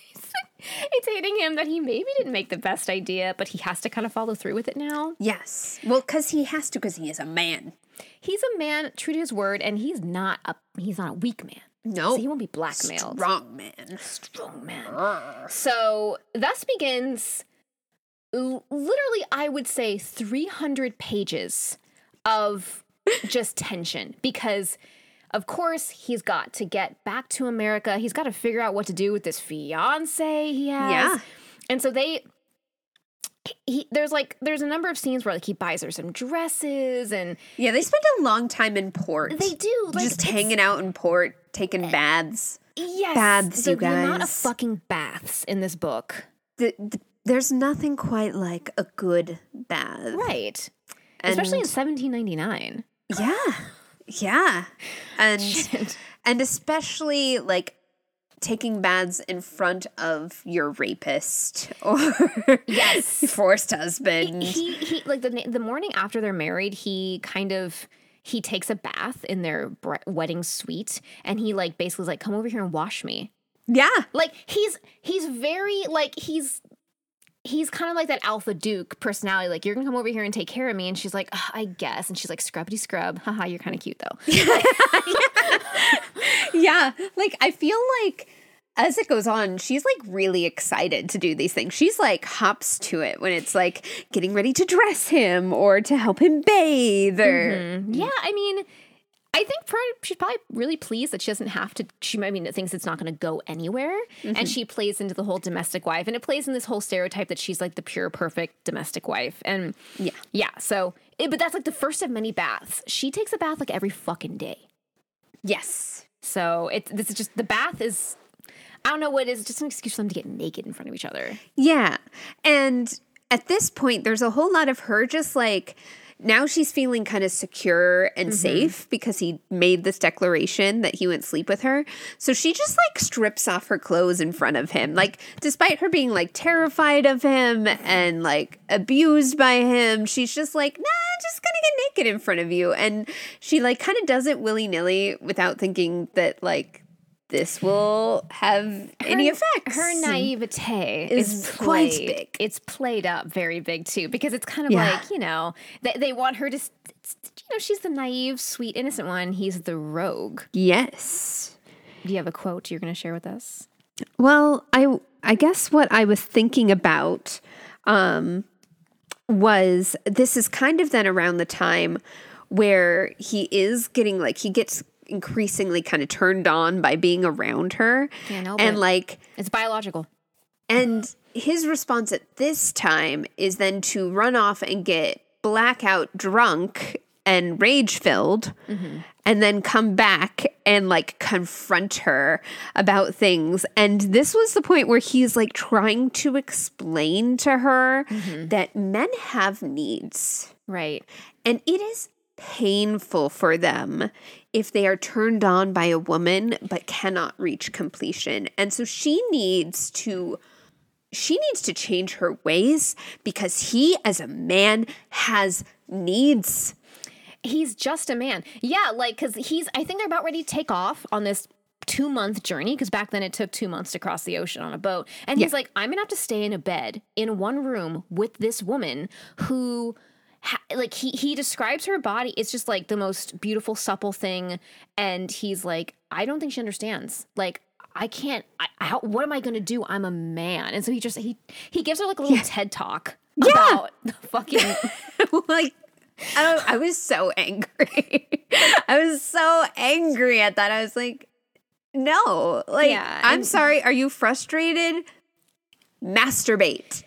it's hitting him that he maybe didn't make the best idea, but he has to kind of follow through with it now. Yes. Well, because he has to, because he is a man. He's a man true to his word, and he's not a he's not a weak man. No. So he won't be blackmailed. Strong man. strong man. So thus begins literally, I would say, 300 pages of (laughs) just tension because of course, he's got to get back to America. He's got to figure out what to do with this fiance he has. Yeah. And so they he, there's like there's a number of scenes where like he buys her some dresses and Yeah, they spend a long time in port. they do like just hanging out in port, taking baths. yes baths, the, you the amount of fucking baths in this book The, the, there's nothing quite like a good bath. right especially in 1799 Yeah. Yeah. And (laughs) and especially like taking baths in front of your rapist or Yes. (laughs) forced husband. he he like the the morning after they're married he kind of he takes a bath in their bre- wedding suite and he like basically is like come over here and wash me yeah. like he's he's very like he's he's kind of like that alpha duke personality like you're gonna come over here and take care of me and she's like "Ugh, i guess and she's like scrubbity scrub (laughs) haha you're kind of cute though (laughs) (laughs) Yeah. Like I feel like as it goes on, she's like really excited to do these things. She's like hops to it when it's like getting ready to dress him or to help him bathe or mm-hmm. yeah i mean I think she's probably really pleased that she doesn't have to. She, I mean, that thinks it's not going to go anywhere, and mm-hmm. she plays into the whole domestic wife, and it plays in this whole stereotype that she's like the pure, perfect domestic wife, and Yeah. yeah. So, it, but that's like the first of many baths. She takes a bath like every fucking day. Yes. So it this is just the bath is. I don't know what it is. Just an excuse for them to get naked in front of each other. Yeah. And at this point, there's a whole lot of her just like now she's feeling kind of secure and mm-hmm. safe because he made this declaration that he wouldn't sleep with her. So she just like strips off her clothes in front of him. Like, despite her being like terrified of him and like abused by him, she's just like, nah, just gonna get naked in front of you. And she like kind of does it willy nilly without thinking that like this will have any effects. Her naivete Is is, quite played- big. It's played up very big too, because it's kind of Yeah. like you know they they want her to, you know, she's the naive, sweet, innocent one. He's the rogue. Yes. Do you have a quote you're going to share with us? Well, I I guess what I was thinking about um, was this is kind of then around the time where he is getting like he gets increasingly kind of turned on by being around her, Can't help and like It's biological. and his response at this time is then to run off and get blackout drunk and rage filled mm-hmm. and then come back and like confront her about things. And this was the point where he's like trying to explain to her mm-hmm. that men have needs. Right. And it is painful for them if they are turned on by a woman but cannot reach completion. And so she needs to she needs to change her ways because he as a man has needs. He's just a man. Yeah, like because he's. I think they're about ready to take off on this two month journey because back then it took two months to cross the ocean on a boat. And he's like, I'm gonna have to stay in a bed in one room with this woman who. Ha- Like he he describes her body, it's just like the most beautiful, supple thing, and he's like, I don't think she understands. Like I can't. I, how, what am I going to do? I'm a man, and so he just he he gives her like a little TED talk about the (laughs) fucking (laughs) like I, don't, I was so angry. (laughs) I was so angry at that. I was like, no, like Yeah, I'm and- sorry. Are you frustrated? Masturbate.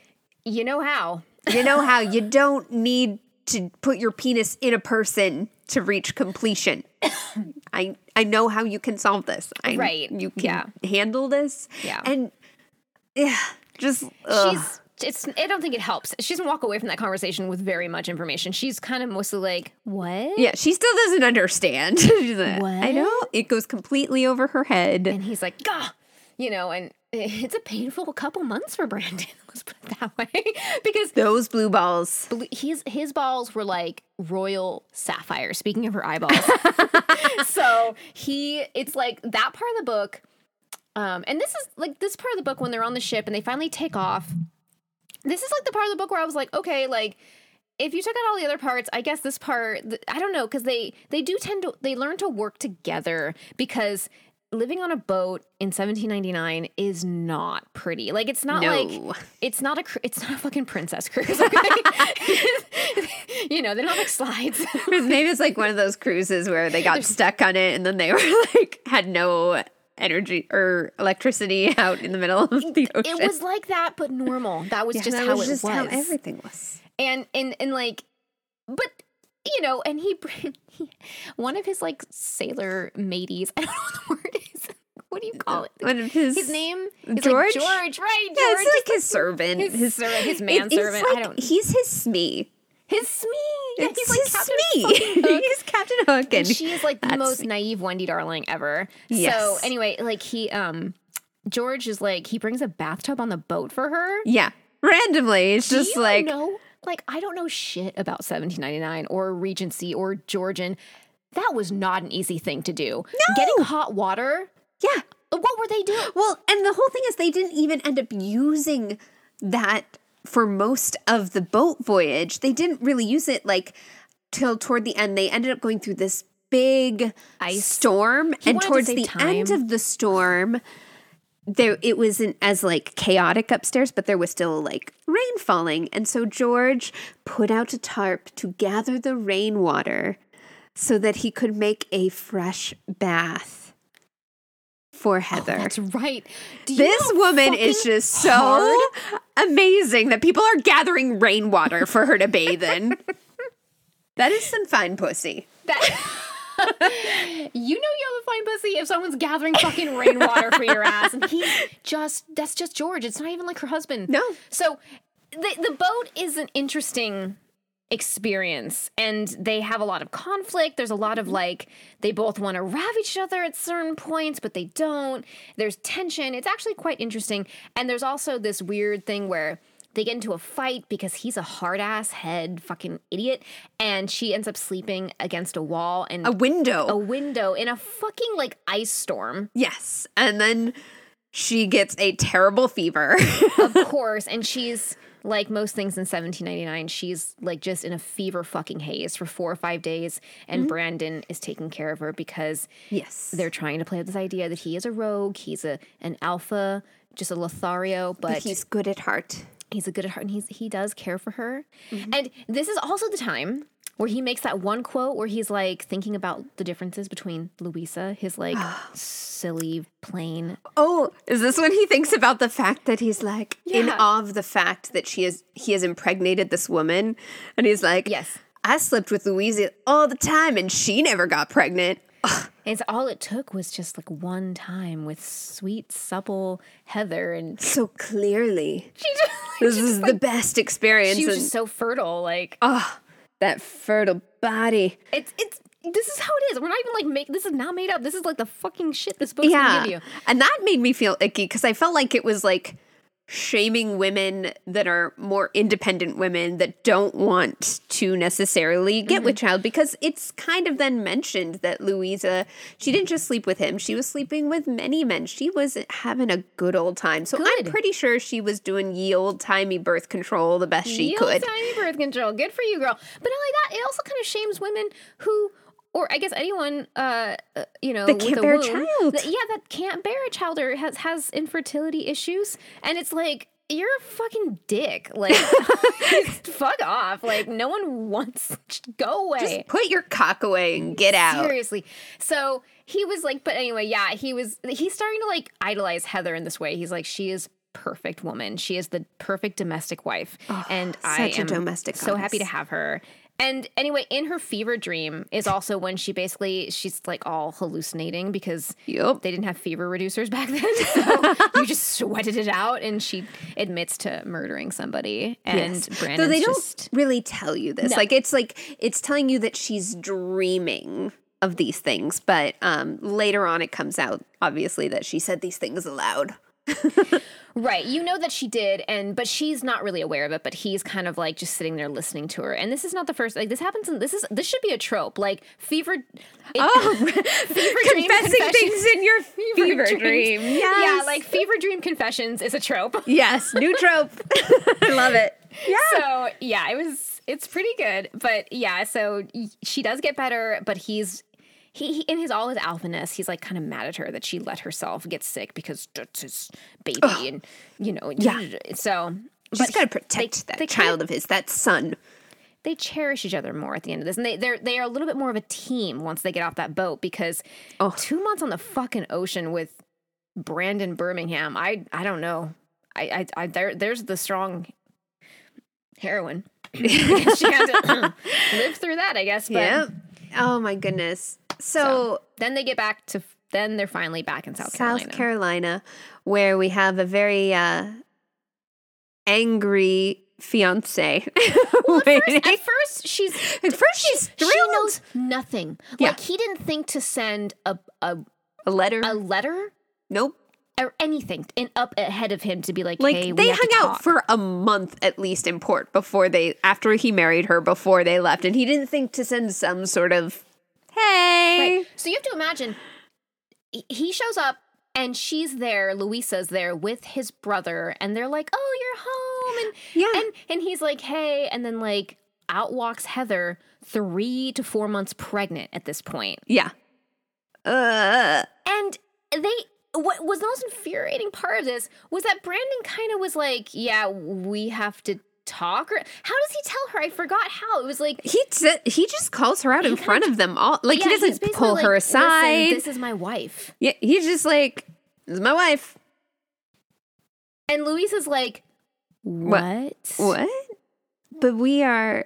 you know how. You know how you don't need to put your penis in a person to reach completion. (coughs) I I know how you can solve this. I, Right. You can Yeah. handle this. Yeah. And yeah, just ugh. she's it's I don't think it helps. She doesn't walk away from that conversation with very much information. She's kind of mostly like, "What?" yeah, she still doesn't understand. (laughs) Like, I know. It goes completely over her head. And he's like, "Gah," you know, and it's a painful couple months for Brandon. (laughs) Let's put it that way, (laughs) because Those blue balls. his his balls were like royal sapphire. Speaking of her eyeballs, (laughs) so he it's like that part of the book. Um, and this is like this part of the book when they're on the ship and they finally take off. This is like the part of the book where I was like, okay, like if you took out all the other parts, I guess this part th- I don't know because they they do tend to they learn to work together because living on a boat in 1799 is not pretty. Like it's not No. like it's not a it's not a fucking princess cruise. Okay? (laughs) you know, they don't have like slides. (laughs) Maybe it's like one of those cruises where they got stuck on it and then they were (laughs) like had no energy or electricity out in the middle of the ocean. it was like that, but normal. That was Yeah, just that how was it just was. how everything was. and and and like but you know and he, (laughs) he one of his like sailor mateys (laughs) i don't know what the word is what do you call it One of his his name is George? like george right Yeah, george it's like his servant, his his servant, his manservant, It's I don't- He's his Smee. his smee yeah, It's he's like his Captain Smee. (laughs) Hook. he's Captain Hook, and, and she is like the most naive wendy darling ever Yes. so anyway like he um george is like he brings a bathtub on the boat for her Yeah, randomly, it's Do just like know, like I don't know shit about 1799 or Regency or Georgian. That was not an easy thing to do. No. Getting hot water. yeah. Uh, what were they doing? Well, and the whole thing is they didn't even end up using that for most of the boat voyage. They didn't really use it like till toward the end. They ended up going through this big Ice. storm, and wanted to towards save the end of the storm, there it wasn't as like chaotic upstairs, but there was still like rain falling, and so George put out a tarp to gather the rainwater so that he could make a fresh bath for Heather. That's right. This woman is just so hard- amazing that people are gathering rainwater for her to bathe in. (laughs) that is some fine pussy. (laughs) You know you have a fine pussy if someone's gathering fucking rainwater for your ass, and he's just that's just George. It's not even like her husband. No. So the the boat is an interesting experience and they have a lot of conflict there's a lot of like they both want to ravage each other at certain points but they don't there's tension it's actually quite interesting and there's also this weird thing where they get into a fight because he's a hard ass head fucking idiot and she ends up sleeping against a wall and A window. a window in a fucking like ice storm Yes. And then she gets a terrible fever. (laughs) of course and she's like most things in 1799 she's like just in a fever fucking haze for four or five days and mm-hmm. brandon is taking care of her because yes. they're trying to play with this idea that he is a rogue he's a an alpha just a lothario but, But he's good at heart. He's a good at heart and he's he does care for her mm-hmm. and this is also the time where he makes that one quote where he's like thinking about the differences between louisa his like (gasps) silly plain Oh, is this when he thinks about the fact that he's like in awe of the fact that she is he has impregnated this woman and he's like, Yes. I slept with Louisa all the time and she never got pregnant. (laughs) And so all it took was just like one time with sweet, supple Heather, and So clearly. she (laughs) just, This is the best experience. she was and- just so fertile. Like oh, that fertile body. it's it's this is how it is. We're not even like make this is not made up. This is like the fucking shit this book's Yeah. gonna give you. And that made me feel icky because I felt like it was like shaming women that are more independent women that don't want to necessarily get Mm-hmm. with child because it's kind of then mentioned that Louisa, she didn't just sleep with him, she was sleeping with many men. She was having a good old time. So I'm pretty sure she was doing ye old timey birth control the best she Yield could. tiny birth control. Good for you, girl. But not like that. It also kind of shames women who. Or I guess anyone, uh, uh, you know, That can't bear a child. that- yeah, that can't bear a child or has has infertility issues, and it's like you're a fucking dick. Like, (laughs) (laughs) fuck off. Like, no one wants. Go away. Just put your cock away and get out. Seriously. So he was like, but anyway, yeah, he was, he's starting to like idolize Heather in this way. He's like, she is perfect woman. She is the perfect domestic wife. and I am domestic so happy to have her. And anyway, in her fever dream is also when she basically she's like all hallucinating because Yup. they didn't have fever reducers back (laughs) then. So you just sweated it out and she admits to murdering somebody. And Yes. Brandon's Though they just don't really tell you this. No. Like it's like it's telling you that she's dreaming of these things, but um, later on it comes out obviously that she said these things aloud. Right. You know that she did and but she's not really aware of it, but he's kind of like just sitting there listening to her. And this is not the first like this happens in this is this should be a trope. Like fever it- Oh, (laughs) fever (laughs) confessing things in your fever, dreams. dream. Yes. Yeah, like fever dream confessions is a trope. (laughs) yes, new trope. I love it. Yeah. So, yeah, it was it's pretty good. But yeah, so she does get better, but he's he, he in his all his alphaness, he's like kind of mad at her that she let herself get sick because that's his baby and you know, Yeah. So She's got to protect they- that they child of his, that son. they cherish each other more at the end of this, and they they're they are a little bit more of a team once they get off that boat because two months on the fucking ocean with Brandon Birmingham, I I don't know, I I, I there there's the strong guess (laughs) she had to (laughs) live through that, I guess. But Yep. Oh my goodness. So, then they get back to then they're finally back in South, South Carolina. Carolina, where we have a very uh, angry fiance. (laughs) waiting. At first, she's At first she's she thrilled. knows nothing. Yeah. Like he didn't think to send a a, a letter. a letter nope. or anything in up ahead of him to be like, Like hey, they hung out talk. for a month at least in port before they after he married her before they left and he didn't think to send some sort of hey Right. So you have to imagine he- shows up and she's there, Louisa's there with his brother, and they're like, "Oh, you're home," and Yeah. and and he's like, "Hey," and then like out walks Heather, three to four months pregnant at this point, yeah uh and they. What was the most infuriating part of this was that Brandon kind of was like, "Yeah, we have to talk." Or how does he tell her? I forgot how. It was like, he t- he just calls her out in front of them all like yeah, he doesn't pull her "Listen, aside this is my wife. yeah he's just like this is my wife And Luis is like, what? what but we are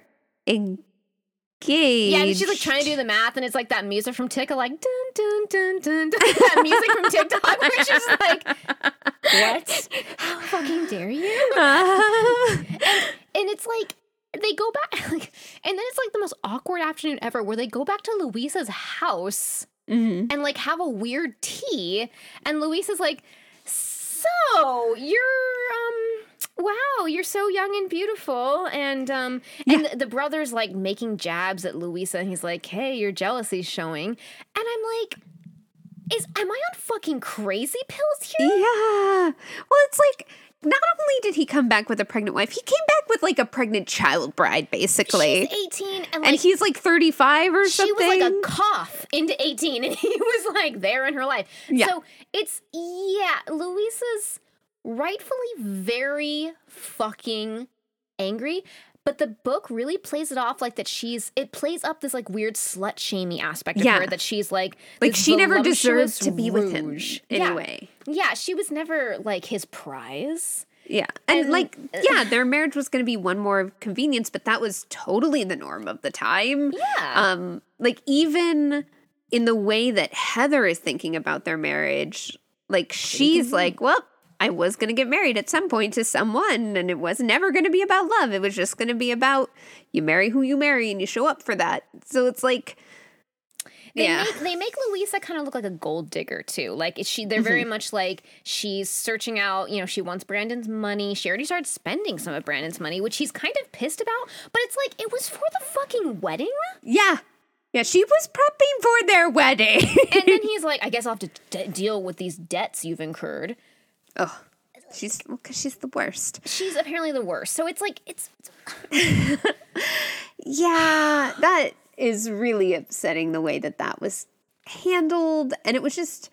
engaged Yeah, and she's like trying to do the math, and it's like that music from TikTok, like dun dun dun dun, dun (laughs) that music from TikTok, where she's like, "What? (laughs) How fucking dare you?" (laughs) And it's like they go back, like, and then it's like the most awkward afternoon ever, where they go back to Louisa's house Mhm. and like have a weird tea, and Louisa's like, "So you're um." You're so young and beautiful, and um, and the, the brother's like making jabs at Louisa, and he's like, "Hey, your jealousy's showing," and I'm like, "Is am I on fucking crazy pills here?" Yeah. Well, it's like not only did he come back with a pregnant wife, he came back with like a pregnant child bride, basically. She's 18, and like and he's like 35 or she something. She was like a cough into 18 and (laughs) he was like there in her life. Yeah. So it's yeah, Louisa's rightfully very fucking angry, but the book really plays it off like that she's it plays up this like weird slut shamey aspect of Yeah. her that she's like like she never deserves to be with him rouge. Yeah. anyway. Yeah, she was never like his prize. Yeah. And, And- like, yeah, their marriage was going to be one more convenience, but that was totally the norm of the time. Yeah. Um, like, even in the way that Heather is thinking about their marriage, like, she's like, well, I was going to get married at some point to someone, and it was never going to be about love. It was just going to be about you marry who you marry and you show up for that. So it's like, They yeah. make they make Louisa kind of look like a gold digger too. Like she, they're very Mm-hmm. much like she's searching out. You know, she wants Brandon's money. She already started spending some of Brandon's money, which he's kind of pissed about. But it's like it was for the fucking wedding, yeah. Yeah, she was prepping for their wedding. and then (laughs) he's like, "I guess I'll have to d- deal with these debts you've incurred." Oh, she's, because she's the worst. She's apparently the worst. So it's like it's (laughs) Yeah, that is really upsetting the way that that was handled. And it was just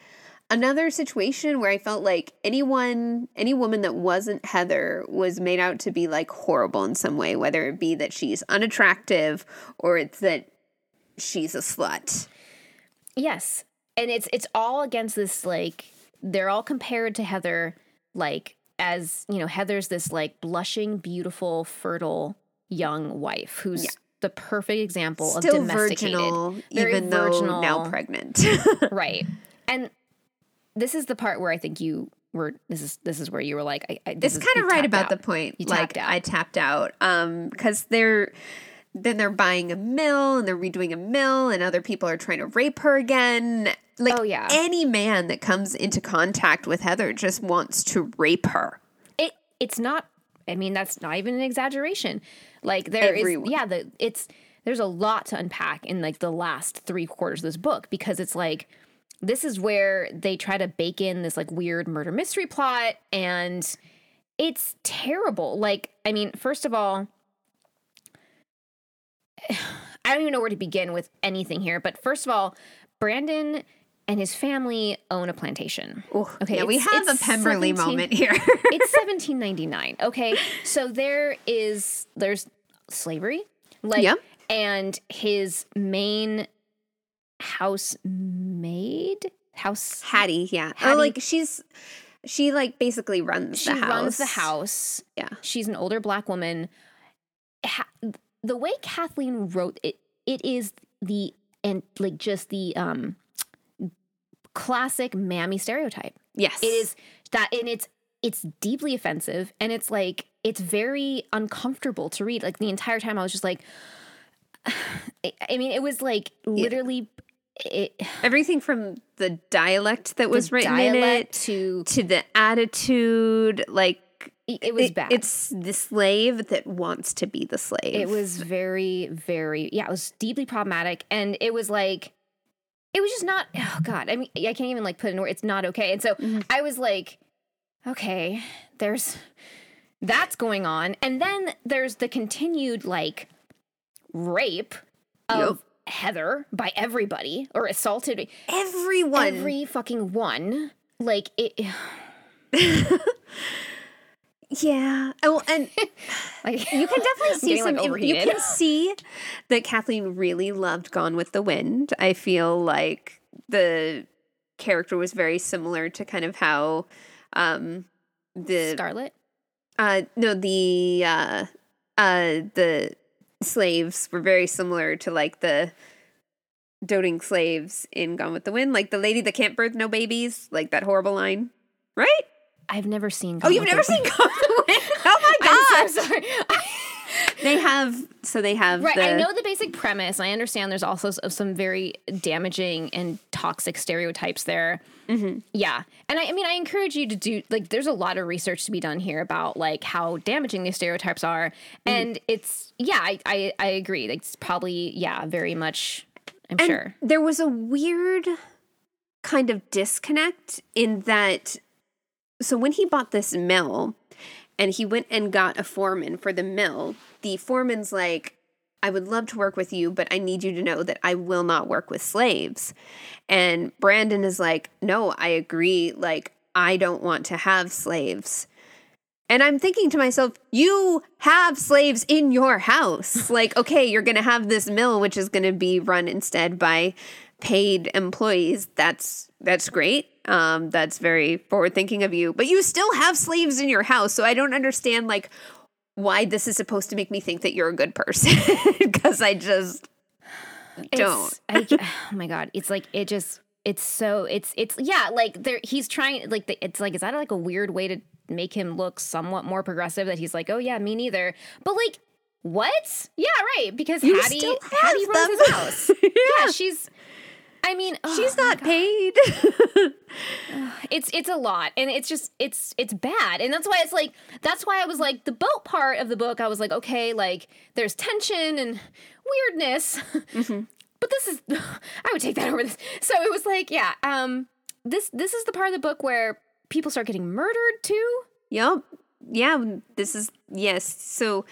another situation where I felt like anyone, any woman that wasn't Heather was made out to be like horrible in some way, whether it be that she's unattractive or it's that she's a slut. Yes. And it's it's all against this like they're all compared to Heather like as, you know, Heather's this like blushing, beautiful, fertile young wife who's the perfect example Still of domesticated. virginal, even though now pregnant. (laughs) right. And this is the part where I think you were this is this is where you were like I, I this it's kind of right about out. the point. You like out. I tapped out. Um, because they're then they're buying a mill and they're redoing a mill and other people are trying to rape her again. Like Oh, yeah. any man that comes into contact with Heather just wants to rape her. it it's not i mean that's not even an exaggeration like there is Everyone. yeah the it's there's a lot to unpack in like the last three quarters of this book because it's like this is where they try to bake in this like weird murder mystery plot and it's terrible like i mean first of all (sighs) i don't even know where to begin with anything here but first of all brandon and his family own a plantation Okay, yeah, we have a Pemberley 17 moment here. (laughs) it's 1799 okay so there is there's slavery Like, Yep. and his main housemaid, house Hattie, yeah. Oh, Hattie- Oh, like she's she like basically runs she the house. runs the house. Yeah. She's an older black woman. Ha- the way Kathleen wrote it, it is the and like just the um classic mammy stereotype. Yes. It is that and it's it's deeply offensive and it's like it's very uncomfortable to read. Like the entire time I was just like (sighs) I mean it was like literally it, everything from the dialect that was written in it to to the attitude like it was it- bad. It's the slave that wants to be the slave. It was very, very, yeah, it was deeply problematic. And it was like, it was just not, oh God, I mean, I can't even like put in word, it's not okay. And so Mm-hmm. I was like, okay, there's, that's going on. And then there's the continued like rape of Heather by everybody or assaulted everyone. every fucking one. Like it, (sighs) (laughs) yeah. Oh, and (laughs) like you can definitely see getting, some. like, you can (laughs) see that Kathleen really loved Gone with the Wind. I feel like the character was very similar to kind of how um the Scarlett. uh no the uh uh the slaves were very similar to like the doting slaves in Gone with the Wind, like the lady that can't birth no babies, like that horrible line, right? I've never seen. Oh, you've never the seen Gone with the Wind? Oh my god! I'm so sorry. (laughs) They have so they have Right, the I know the basic premise. I understand there's also some very damaging and toxic stereotypes there. Mm-hmm. Yeah, and I, I mean, I encourage you to do like. There's a lot of research to be done here about like how damaging these stereotypes are, Mm-hmm. and it's yeah, I, I I agree. Like, It's probably yeah, very much. I'm And sure. there was a weird kind of disconnect in that. So when he bought this mill and he went and got a foreman for the mill, the foreman's like, I would love to work with you, but I need you to know that I will not work with slaves. And Brandon is like, No, I agree. Like, I don't want to have slaves. And I'm thinking to myself, you have slaves in your house. like, okay, you're going to have this mill which is going to be run instead by paid employees. That's that's great. Um that's very forward thinking of you. But you still have slaves in your house. So I don't understand like why this is supposed to make me think that you're a good person (laughs) because I just don't. I, (sighs) oh my god, it's like it just it's so it's it's yeah like there he's trying like the, it's like is that like a weird way to make him look somewhat more progressive that he's like oh yeah me neither but like what yeah right because You Hattie Hattie runs his house (laughs) yeah. she's I mean She's oh my not paid. it's it's a lot and it's just it's it's bad and that's why it's like that's why i was like the boat part of the book i was like okay like there's tension and weirdness (laughs) but this is (sighs) i would take that over this so it was like yeah um this this is the part of the book where people start getting murdered too Yep. Yeah, this is yes. So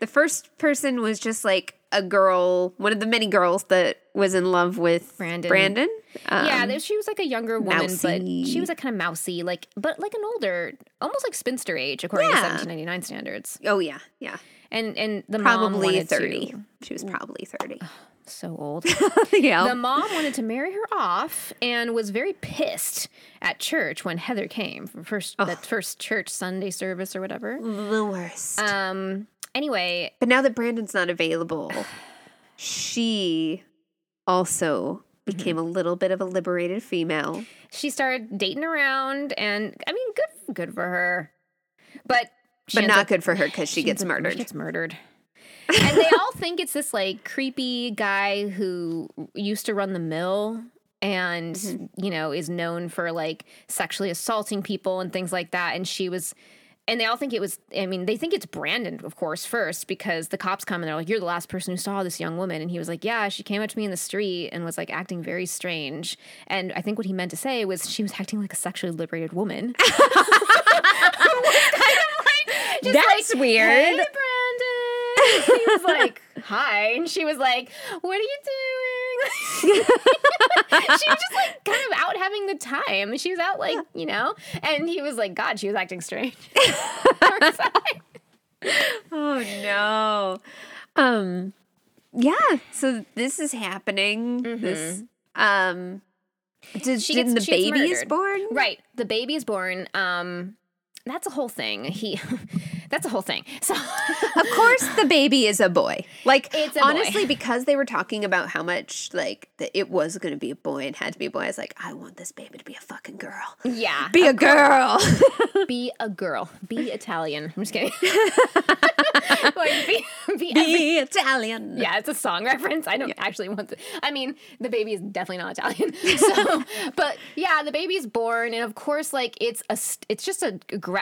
the first person was just like a girl, one of the many girls that was in love with Brandon. Brandon. yeah Um, there, she was like a younger woman but she was like kind of mousy like but like an older almost like spinster age according to Yeah. 1799 standards Oh yeah, yeah. and and the mom Probably wanted to- thirty. She was probably thirty. so old (laughs) yeah. The mom wanted to marry her off and was very pissed at church when Heather came for first that first church Sunday service or whatever. the worst. Um anyway, but now that Brandon's not available, (sighs) she also became a little bit of a liberated female. she started dating around and I mean good good for her. But she But not up- good for her because she, ends gets murdered. She gets murdered. (laughs) and they all think it's this like creepy guy who used to run the mill and Mm-hmm. you know is known for like sexually assaulting people and things like that and she was and they all think it was i mean they think it's brandon of course first because the cops come and they're like you're the last person who saw this young woman and he was like yeah she came up to me in the street and was like acting very strange and i think what he meant to say was she was acting like a sexually liberated woman (laughs) That's weird. Hey, Brandon. he was like, (laughs) hi. And she was like, what are you doing? (laughs) she was just like kind of out having the time. She was out like, you know, and he was like, God, she was acting strange. (laughs) Oh no. Um yeah, so this is happening. This um did, She did gets- the baby is born? Right. The baby is born. Um, that's a whole thing. He, (laughs) that's a whole thing. So, (laughs) Of course the baby is a boy. Like It's a boy. honestly, because they were talking about how much like that it was gonna be a boy and had to be a boy, I was like, I want this baby to be a fucking girl. yeah, Be a girl. be a girl, be Italian. I'm just kidding. (laughs) be, Italian. yeah, it's a song (laughs) reference. I don't actually want to. I mean, the baby is definitely not Italian. (laughs) So, but yeah, the baby's born, and of course, like it's a, it's just a,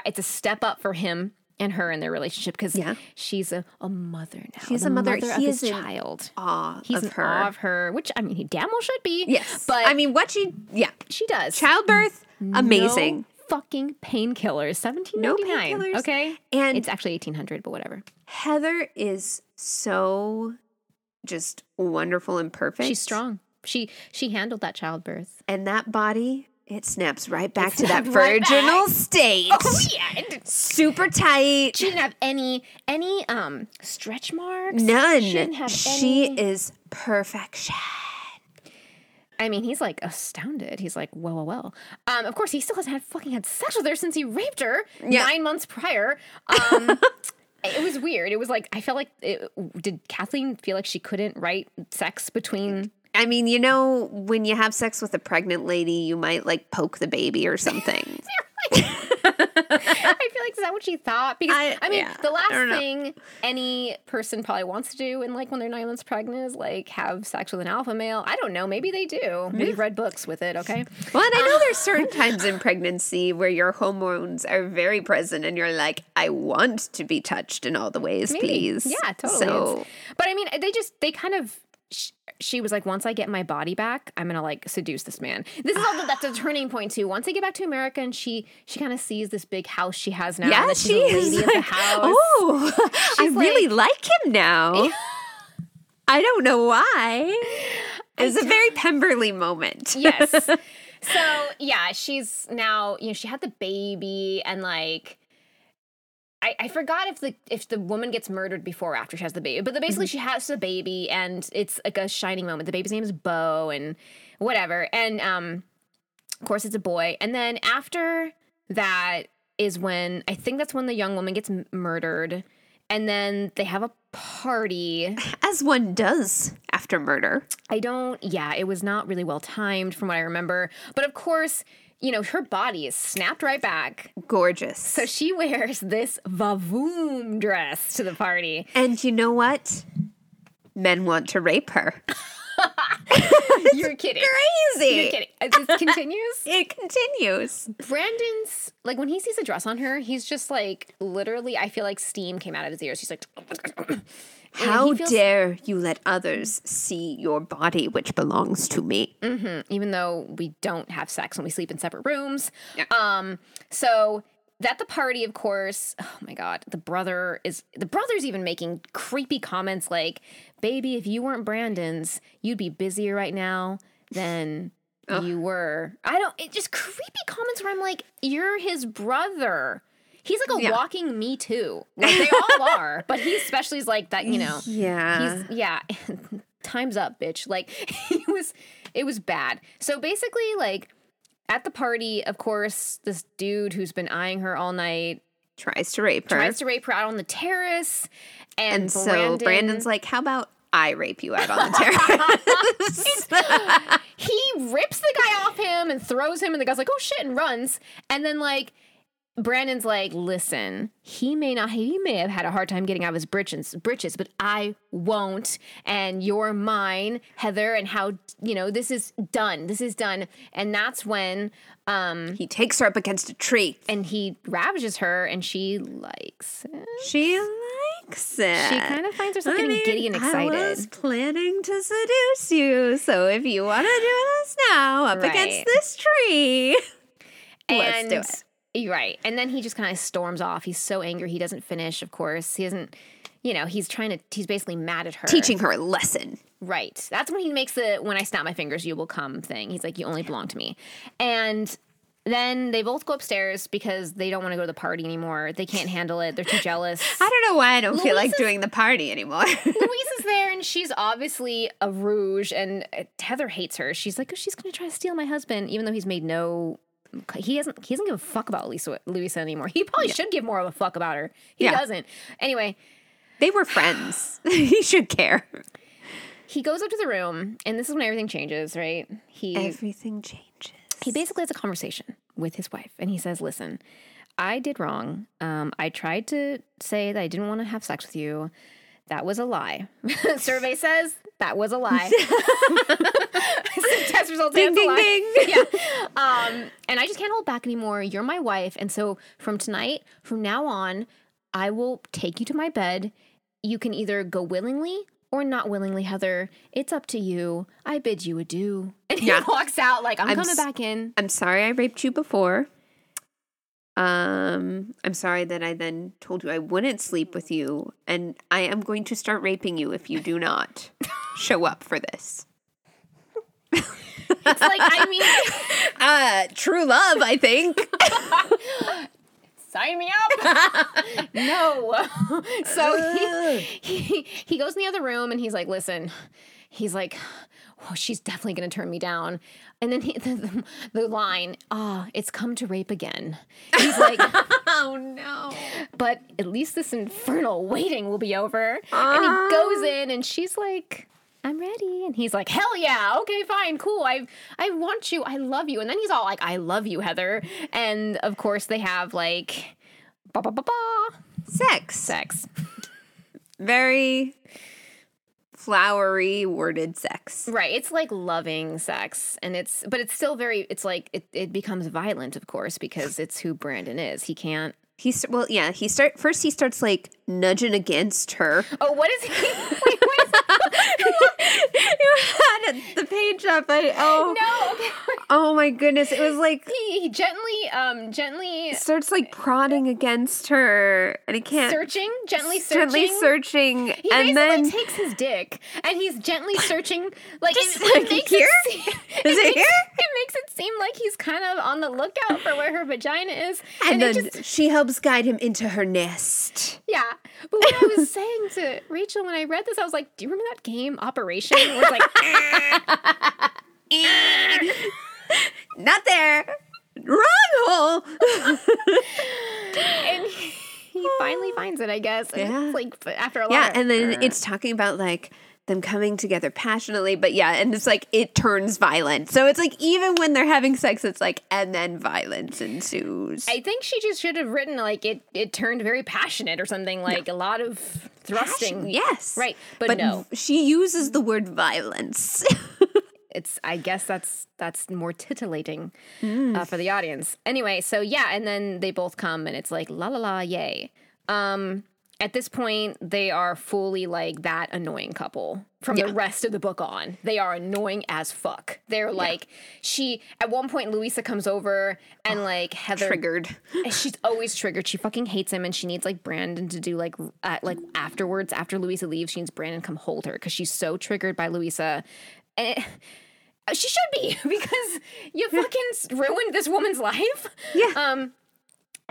it's a step up for him and her in their relationship because Yeah. she's a, a mother now. She's the a mother. of He his is in child. Aw He's of her. awe of her, which I mean, he damn well should be. Yes. but I mean what she yeah. she does. Childbirth, amazing. No fucking painkillers. Seventeen No painkillers. Okay, And- it's actually eighteen hundred, but whatever. Heather is so just wonderful and perfect. She's strong. She she handled that childbirth. And that body, it snaps right back to that snaps right virginal state. Oh yeah, Super tight. she didn't have any any um stretch marks. None. She didn't have she any. is perfection. I mean, he's like astounded. He's like, well, well, well. Um, of course, he still hasn't had fucking had sex with her since he raped her Yeah. nine months prior. Um, (laughs) it was weird. It was like I felt like it, did Kathleen feel like she couldn't write sex between I mean, you know, when you have sex with a pregnant lady, you might like poke the baby or something. (laughs) I feel like is that what she thought? Because I, I- mean, yeah, the last know. thing any person probably wants to do, and like when they're nine months pregnant, is like have sex with an alpha male. I don't know. Maybe they do. We've read books with it. Okay. well, and I know um, there's certain (laughs) times in pregnancy where your hormones are very present and you're like, I want to be touched in all the ways, Maybe. please. Yeah, totally. So, It's- but I mean, they just they kind of. Sh- She was like, once I get my body back, I'm gonna like seduce this man. This is all that's a turning point too. Once they get back to America, and she she kind of sees this big house she has now. yeah, she's she is like, oh, I really like him now. (laughs) I don't know why. It's a very Pemberley moment. yes. (laughs) So yeah, she's now you know she had the baby and like. I, I forgot if the if the woman gets murdered before or after she has the baby, but the, basically she has the baby and it's like a shining moment. The baby's name is Bo and whatever, and um, of course it's a boy. And then after that is when I think that's when the young woman gets m- murdered, and then they have a party. (laughs) As one does after murder. I don't, yeah, it was not really well timed from what I remember. But of course, you know, her body is snapped right back. Gorgeous. So she wears this vavoom dress to the party. and you know what? Men want to rape her. (laughs) (laughs) You're kidding. Crazy. You're kidding. Uh, This (laughs) continues. It continues. Brandon's, like, when he sees a dress on her, he's just like, literally, I feel like steam came out of his ears. He's like, How feels- dare you let others see your body, which belongs to me? even though we don't have sex when we sleep in separate rooms. Yeah. Um, so at the party, of course, oh my god, the brother is the brother's even making creepy comments like, "Baby, if you weren't Brandon's, you'd be busier right now than." You were. I don't. It just creepy comments where I'm like, "You're his brother." He's like a Yeah. walking Me Too. (laughs) Like they all are, but he especially is like that. You know, Yeah. He's yeah. (laughs) Time's up, bitch. Like (laughs) it was it was bad. So basically, like at the party, of course, this dude who's been eyeing her all night Tries to rape her. tries to rape her out on the terrace. And, and so Brandon, Brandon's like, How about I rape you out on the terrace? he rips the guy off him and throws him, and the guy's like, oh shit, and runs. And then like Brandon's like, listen, he may not, he may have had a hard time getting out of his britches, britches, but I won't. And you're mine, Heather. And how, you know, this is done. This is done. And that's when, um, he takes her up against a tree. and he ravages her, and she likes it. She likes it. She kind of finds herself getting giddy and excited. I was planning to seduce you, so if you want to do this now, up Right. against this tree, (laughs) let's do it. You're right. And then he just kind of storms off. He's so angry. He doesn't finish, of course. He doesn't, you know, he's trying to, he's basically mad at her. Teaching her a lesson. Right. That's when he makes the when I snap my fingers, you will come thing. He's like, you only belong to me. And then they both go upstairs because they don't want to go to the party anymore. They can't handle it. They're too (laughs) jealous. I don't know why I don't feel like is- doing the party anymore. (laughs) Louise is there and she's obviously a rouge and uh, Heather hates her. She's like, oh, she's going to try to steal my husband, even though he's made no. He doesn't. He doesn't give a fuck about Lisa, Louisa anymore. He probably should give more of a fuck about her. He Yeah. doesn't. Anyway, they were friends. (sighs) (laughs) he should care. he goes up to the room, and this is when everything changes, right? He Everything changes. he basically has a conversation with his wife and he says listen i did wrong um, i tried to say that i didn't want to have sex with you that was a lie (laughs) survey says that was a lie (laughs) results Ding, say it's a ding, ding. (laughs) yeah. (laughs) Um, and i just can't hold back anymore. You're my wife. And so from tonight from now on i will take you to my bed. You can either go willingly or not willingly heather. It's up to you. I bid you adieu. (laughs) And he Yeah. walks out like i'm, I'm coming s- back in. I'm sorry I raped you before. Um, I'm sorry that I then told you I wouldn't sleep with you, and I am going to start raping you if you do not show up for this. It's like, I mean, (laughs) Uh, true love, I think. (laughs) sign me up. (laughs) no. so he, he he goes in the other room and he's like, listen, he's like, oh, she's definitely gonna turn me down. And then he, the, the, the line, ah, it's come to rape again. He's like, oh no. but at least this infernal waiting will be over. And he goes in and she's like, I'm ready. And he's like, hell yeah. Okay, fine, cool. I I want you. I love you. And then he's all like, I love you, Heather. And of course they have like ba ba ba ba Sex. sex. Very flowery worded sex. Right. It's like loving sex. And it's but it's still very it's like it, it becomes violent, of course, because it's who Brandon is. He can't He's well, yeah. He start first. He starts like nudging against her. Oh, what is he? (laughs) Wait, what is you (laughs) had the page up. I oh No, okay. (laughs) oh my goodness! It was like He, he gently um gently starts like prodding against her, and he can't searching, gently searching. gently searching, He and then takes his dick and he's gently searching, like Just it, it makes here? It, seem, Is it makes, here? It makes it seem like he's kind of on the lookout for where her vagina is, and, it then just she helps guide him into her nest. yeah. But what I was saying to Rachel when I read this, I was like, "Do you remember that game Operation?" Where it's like, (laughs) Not there. Wrong hole. (laughs) and he finally finds it, I guess. And Yeah. it's like after a lot. Yeah, of, and then er. it's talking about like them coming together passionately, but yeah, and it's like it turns violent. So it's like even when they're having sex, it's like and then violence ensues. I think she just should have written like it. It turned very passionate or something like a lot of thrusting. Passion, yes, Right, but no. She uses the word violence. (laughs) it's i guess that's that's more titillating Mm. uh, for the audience anyway so yeah and then they both come and it's like la la la yay um at this point they are fully like that annoying couple from the rest of the book on they are annoying as fuck they're like she at one point louisa comes over and like heather Triggered. (laughs) and she's always triggered. She fucking hates him, and she needs like Brandon to do like uh, like afterwards after Louisa leaves. She needs Brandon to come hold her because she's so triggered by Louisa, and it, she should be (laughs) because you fucking ruined this woman's life. Yeah. Um.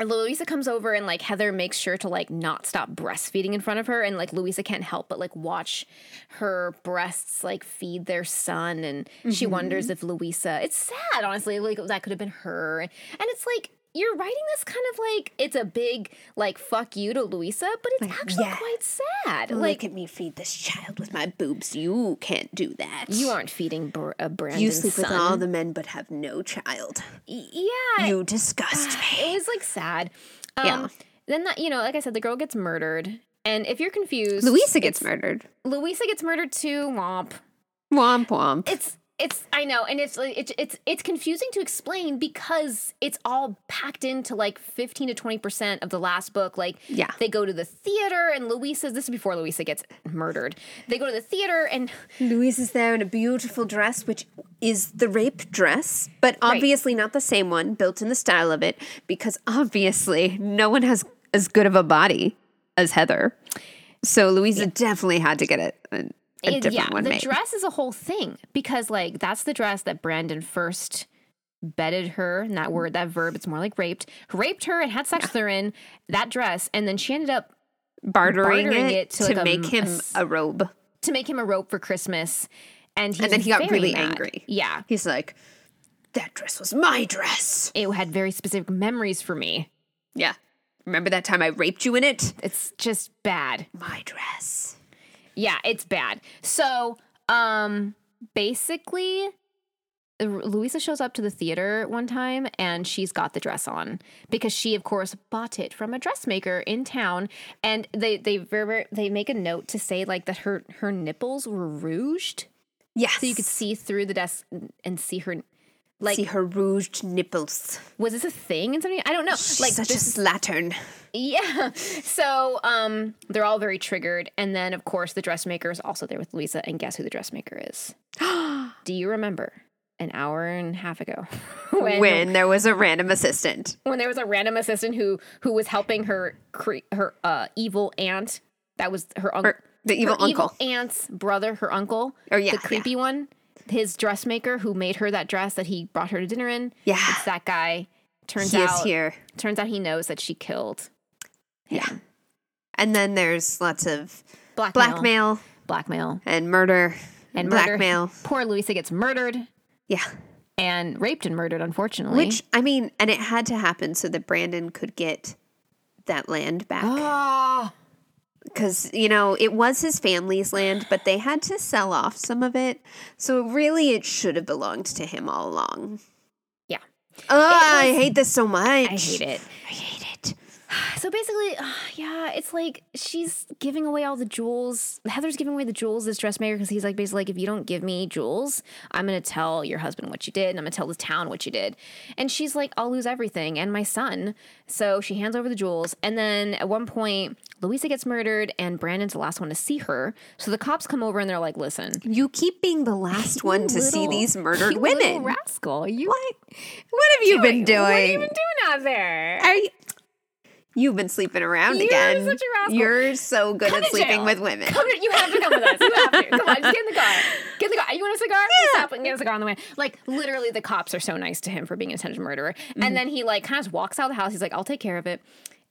And Louisa comes over and like Heather makes sure to like not stop breastfeeding in front of her and like Louisa can't help but like watch her breasts like feed their son and she wonders mm-hmm. if Louisa it's sad honestly like that could have been her. And it's like you're writing this kind of like it's a big like fuck you to Louisa but it's actually yeah. quite sad Like, like at me feed this child with my boobs. You can't do that. you aren't feeding Br- a Brandon You sleep son. with all the men but have no child. Y- yeah You disgust me. it was like sad. Um, Yeah. Then that you know, like I said, the girl gets murdered, and if you're confused, Louisa gets murdered. Louisa gets murdered too. Womp. Womp womp. It's it's I know, and it's it's it's it's confusing to explain because it's all packed into like fifteen to twenty percent of the last book. Like, Yeah. they go to the theater, and Louisa. This is before Louisa gets murdered. They go to the theater, and Louise is there in a beautiful dress, which is the rape dress, but obviously not the same one, built in the style of it, because obviously no one has as good of a body as Heather. So Louisa definitely had to get it a, a it- different yeah, one the made. dress is a whole thing because like that's the dress that Brandon first bedded her, and that word, that verb, it's more like raped, raped her and had sex with her in that dress, and then she ended up bartering, bartering it, it to, to, like, make m- him a robe. to make him a rope for Christmas. And, And then he got really mad. angry. Yeah. He's like, that dress was my dress. It had very specific memories for me. Yeah. Remember that time I raped you in it? It's just bad. My dress. Yeah, it's bad. So, um, basically, Louisa shows up to the theater one time and she's got the dress on because she, of course, bought it from a dressmaker in town. And they they very they make a note to say like that her her nipples were rouged, Yes. so you could see through the desk and see her. Like, see her rouged nipples. was this a thing in something? I don't know. Like, Such this a slattern. Yeah. (laughs) So um, they're all very triggered. And then, of course, the dressmaker is also there with Louisa. And guess who the dressmaker is? (gasps) Do you remember an hour and a half ago (laughs) when, When there was a random assistant. when there was a random assistant who who was helping her cre- her uh, evil aunt? That was her uncle. The evil her uncle. Evil aunt's brother, her uncle. Oh, yeah, the creepy one. His dressmaker who made her that dress that he brought her to dinner in. Yeah. it's that guy. Turns He is out, here. turns out he knows that she killed. Yeah. And then there's lots of Blackmail. blackmail Blackmail. and murder and murder. blackmail. Poor Louisa gets murdered Yeah. and raped and murdered, unfortunately. Which I mean, and it had to happen so that Brandon could get that land back. Ah. Because, you know, it was his family's land, but they had to sell off some of it. So really, it should have belonged to him all along. Yeah. Oh, I hate this so much. I hate it. I hate it. So basically, uh, yeah, it's like she's giving away all the jewels. Heather's giving away the jewels, this dressmaker, because he's like, basically, like, if you don't give me jewels, I'm going to tell your husband what you did, and I'm going to tell the town what you did. And she's like, I'll lose everything and my son. So she hands over the jewels. And then at one point, Louisa gets murdered, and Brandon's the last one to see her. So the cops come over and they're like, listen, You keep being the last one to see these (laughs) murdered you women. rascal. You What? What have you been doing? What have you been doing out there? Are you? You've been sleeping around You're again. such a rascal. You're so good Come at sleeping jail. with women. Come to, you have to come with us. You have to. Come on, just get in the car. (laughs) Get in the car. You want a cigar? Yeah. Stop and get a cigar on the way. Like literally, the cops are so nice to him for being an attempted murderer. Mm-hmm. And then he like kind of walks out of the house. He's like, "I'll take care of it."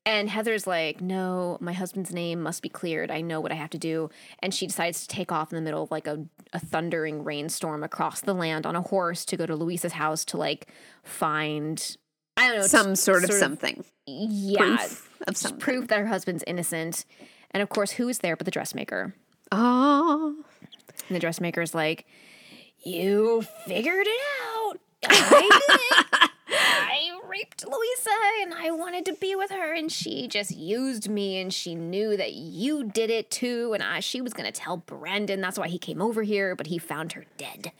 And Heather's like, "No, my husband's name must be cleared. I know what I have to do." And she decides to take off in the middle of like a, a thundering rainstorm across the land on a horse to go to Louisa's house to like find I don't know Some sort, of sort of- something. yeah Proof of something. proof that her husband's innocent. And of course, who is there but the dressmaker? Oh. And the dressmaker's like, You figured it out. I did it. (laughs) I raped Louisa and I wanted to be with her, and she just used me, and she knew that you did it too. And I, she was going to tell Brandon. That's why he came over here, but he found her dead.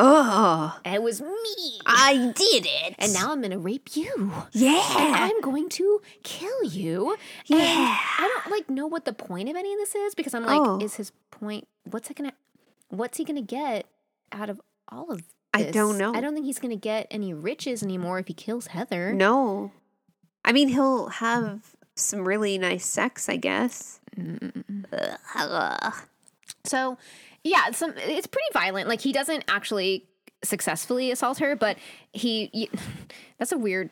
Oh. And it was me. I did it. and now I'm going to rape you. And Yeah. I'm going to kill you. And I don't like know what the point of any of this is because I'm like, Oh. is his point? What's it gonna? What's he gonna get out of all of? I don't know. I don't think he's gonna get any riches anymore if he kills Heather. No. I mean, he'll have some really nice sex, I guess. Ugh. So, yeah, some it's pretty violent. Like he doesn't actually successfully assault her, but he. y (laughs) that's a weird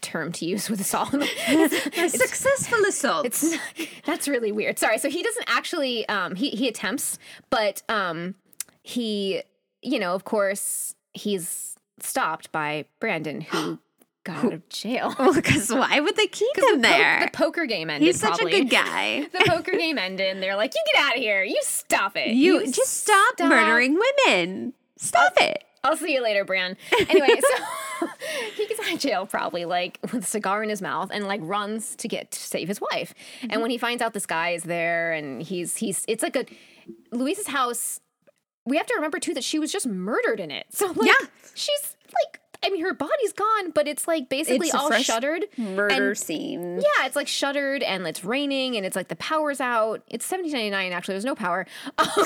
term to use with assault. (laughs) A successful assault. It's that's really weird. Sorry. So he doesn't actually um he he attempts, but um he you know, of course, he's stopped by Brandon who (gasps) got out of jail. (laughs) well, because why would they keep him The po- there? the poker game ended. He's such probably. a good (laughs) guy. The poker (laughs) game ended, and they're like, "You get out of here! You stop it! You, just stop, stop. murdering women. Stop it. I'll see you later, Bran. Anyway, so he gets out of jail probably like with a cigar in his mouth and like runs to get to save his wife. And mm-hmm. when he finds out this guy is there and he's he's it's like a Louisa's house. We have to remember too that she was just murdered in it. (laughs) So like Yeah. she's like I mean her body's gone, but it's like basically It's all shuttered. Murder And- scene. yeah, it's like shuttered and it's raining and it's like the power's out. It's 1799 actually. There's no power. (laughs) Um, (laughs)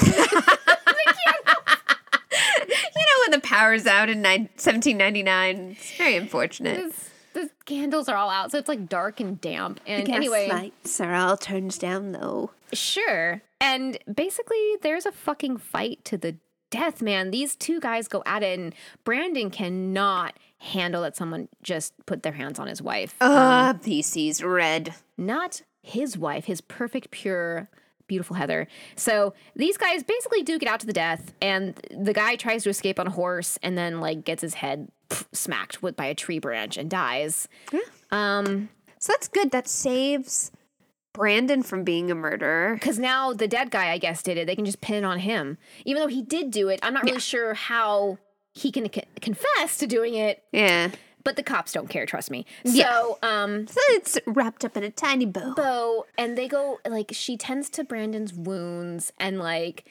You know when the power's out in nine- 1799? It's very unfortunate. This- the candles are all out, so it's like dark and damp. And Gas anyway, lights are all turned down though. sure. And basically, there's a fucking fight to the death, man. These two guys go at it, and Brandon cannot handle that someone just put their hands on his wife. Ah, PC's red. Not his wife, his perfect, pure, beautiful Heather. So these guys basically duke it out to the death, and the guy tries to escape on a horse and then, like, gets his head smacked with, by a tree branch and dies. Um, So that's good. That saves Brandon from being a murderer. Because now the dead guy, I guess, did it. They can just pin it on him. Even though he did do it, I'm not really sure how he can c- confess to doing it, Yeah. but the cops don't care, trust me. Yeah. So, um, So it's wrapped up in a tiny bow. Bo, and they go, like, she tends to Brandon's wounds, and, like,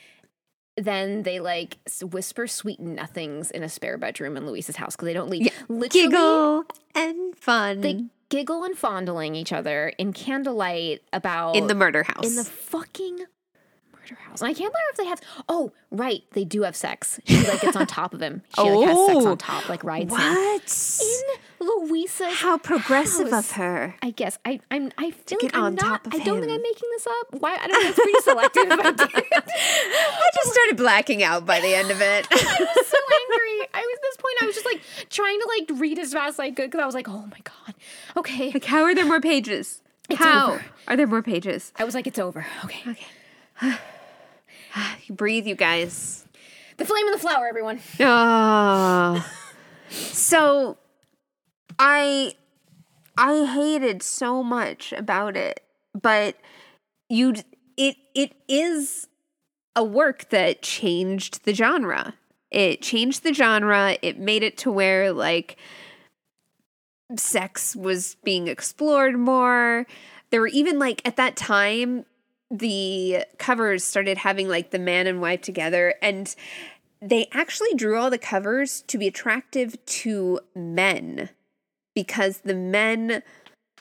then they, like, whisper sweet nothings in a spare bedroom in Louisa's house because they don't leave. Literally, Giggle and fun they giggle and fondling each other in candlelight about in the murder house. in the fucking murder house. And I can't remember if they have. Oh, right, they do have sex. She like gets on (laughs) top of him. She like has sex Oh. on top, like rides him what? in Louisa's. How progressive house. of her. I guess I I'm I feel like I'm on not. top I don't think. I'm making this up. Why I don't know. It's pretty selective. I (laughs) did. I just started blacking out by the end of it. (laughs) I was so angry. I was at this point. I was just like trying to like read as fast as I could because I was like, oh my god. Okay. like, how are there more pages? It's how over. are there more pages? I was like, it's over. Okay. You (sighs) (sighs) breathe, you guys. The flame and the flower, everyone. Oh. so I I hated so much about it, but you it it is a work that changed the genre. It changed the genre. It made it to where like sex was being explored more. There were even like at that time the covers started having like the man and wife together and they actually drew all the covers to be attractive to men because the men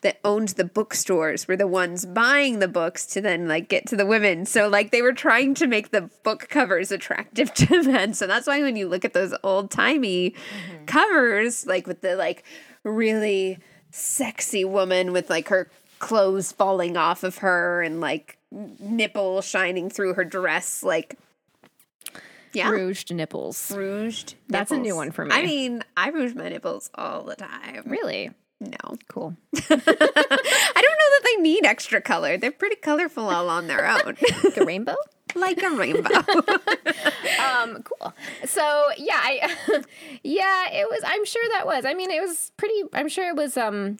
that owned the bookstores were the ones buying the books to then like get to the women. So like they were trying to make the book covers attractive (laughs) to men. So that's why when you look at those old timey mm-hmm. covers, like with the like really sexy woman with like her clothes falling off of her and like nipple shining through her dress, like yeah. Rouged nipples. Rouged. That's a new one for me. I mean, I rouge my nipples all the time. Really No. cool. (laughs) I don't know that they need extra color. They're pretty colorful all on their own. (laughs) Like a rainbow. like a rainbow. (laughs) Um, cool. So yeah, I yeah, it was. I'm sure that was. I mean, it was pretty. I'm sure it was um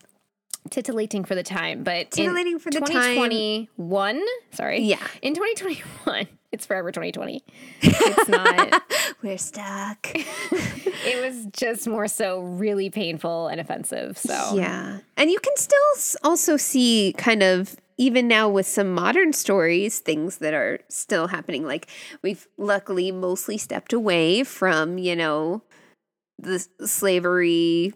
titillating for the time, but in Titillating for the time. 2021. Sorry. Yeah. In 2021, (laughs) it's forever 2020. (laughs) It's not. (laughs) We're stuck. it was just more so really painful and offensive. So Yeah. And you can still also see kind of even now with some modern stories things that are still happening like we've luckily mostly stepped away from, you know, the slavery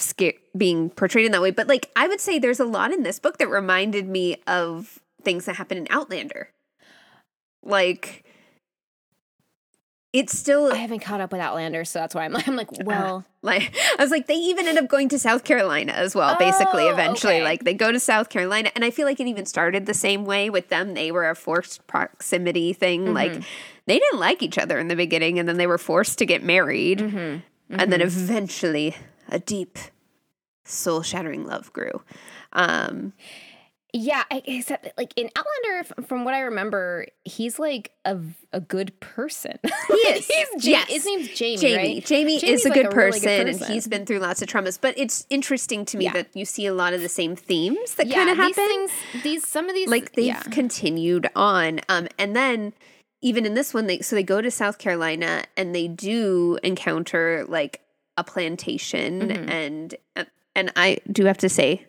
sca- being portrayed in that way, but like I would say there's a lot in this book that reminded me of things that happen in Outlander. Like it's still I haven't caught up with Outlander, so that's why I'm like, (laughs) I'm like, well, like I was like they even end up going to South Carolina as well basically Oh, eventually okay. like they go to South Carolina and I feel like it even started the same way with them they were a forced proximity thing Mm-hmm. like they didn't like each other in the beginning and then they were forced to get married Mm-hmm. and then eventually a deep soul shattering love grew um yeah. I- Except like in Outlander, from what I remember, he's like a a good person. (laughs) He is. he's Ja- Yes. His name's Jamie. Jamie. right? Jamie Jamie's is a like good, a really person, and he's been through lots of traumas. But it's interesting to me Yeah. that you see a lot of the same themes that yeah, kind of happen. these things, these some of these like they've yeah. continued on um and then even in this one they so they go to south carolina and they do encounter like a plantation Mm-hmm. and and i do have to say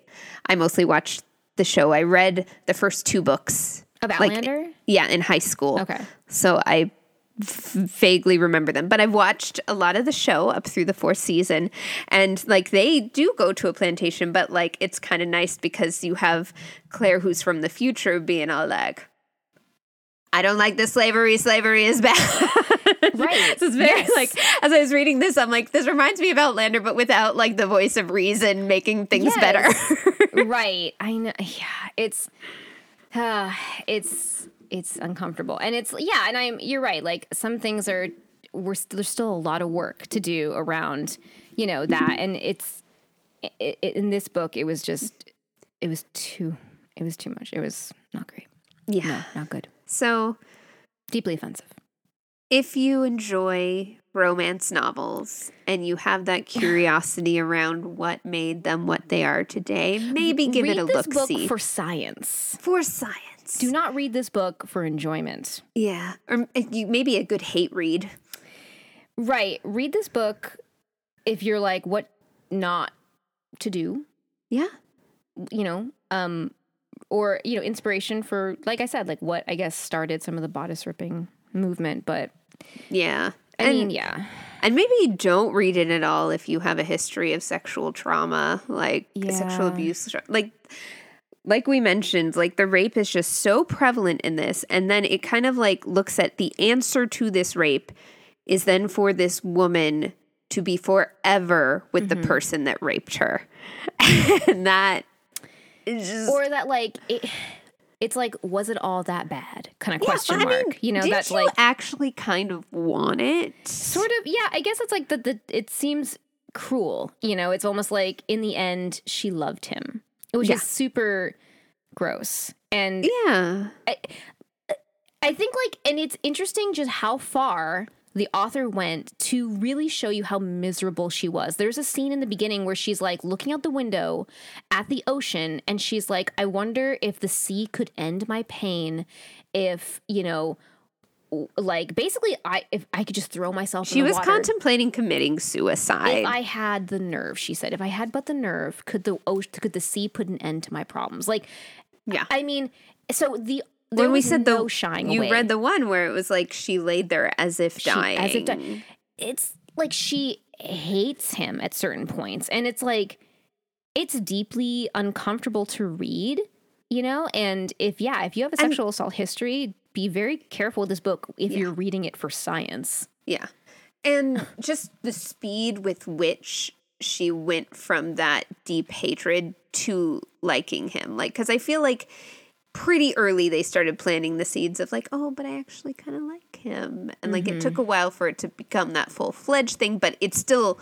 i mostly watched the show i read the first two books of like, yeah in high school Okay. so i vaguely remember them but i've watched a lot of the show up through the fourth season and like they do go to a plantation but like it's kind of nice because you have claire who's from the future being all like I don't like this slavery. Slavery is bad. (laughs) (laughs) Right. so it's very Yes. like as I was reading this, I'm like, this reminds me of Outlander, but without like the voice of reason making things better. (laughs) right. I know. Yeah. It's, uh, it's, it's uncomfortable and it's yeah and i'm you're right like some things are we're st- there's still a lot of work to do around you know that and it's it, it, in this book it was just it was too it was too much it was not great Yeah. no not good So deeply offensive if you enjoy romance novels and you have that (sighs) curiosity around what made them what they are today, maybe give read it a this look book see. for science for science. do not read this book for enjoyment yeah. Or maybe a good hate read. right read this book if you're like what not to do Yeah. you know um or you know inspiration for like i said like what i guess started some of the bodice ripping movement but Yeah. i and, mean yeah and maybe don't read it at all if you have a history of sexual trauma, like sexual abuse. Like, like we mentioned, like the rape is just so prevalent in this. And then it kind of like looks at the answer to this rape is then for this woman to be forever with Mm-hmm. the person that raped her. (laughs) and that is just. or that like it it's like was it all that bad kind of Yeah, question but I mark mean, you know that's you like actually kind of want it. sort of yeah i guess it's like the, the it seems cruel you know it's almost like in the end she loved him which Yeah. is super gross and Yeah. I think like, and it's interesting just how far the author went to really show you how miserable she was. There's a scene in the beginning where she's like looking out the window at the ocean and she's like, I wonder if the sea could end my pain if, you know, like basically I if I could just throw myself She in the water. She was water. contemplating committing suicide. if I had the nerve, she said, if I had but the nerve, could the ocean, could the sea put an end to my problems? Like, Yeah. I mean, so the there when we said no the shying you away. read the one where it was like she laid there as if She- dying. as if dying. It's like she hates him at certain points, and it's like it's deeply uncomfortable to read, you know. And if yeah, if you have a sexual assault history, be very careful with this book if you're reading it for science. Yeah. And (laughs) just the speed with which she went from that deep hatred to liking him. Like, because I feel like pretty early they started planting the seeds of, like, oh, but I actually kind of like him. And like, it took mm-hmm. a while for it to become that full fledged thing, but it still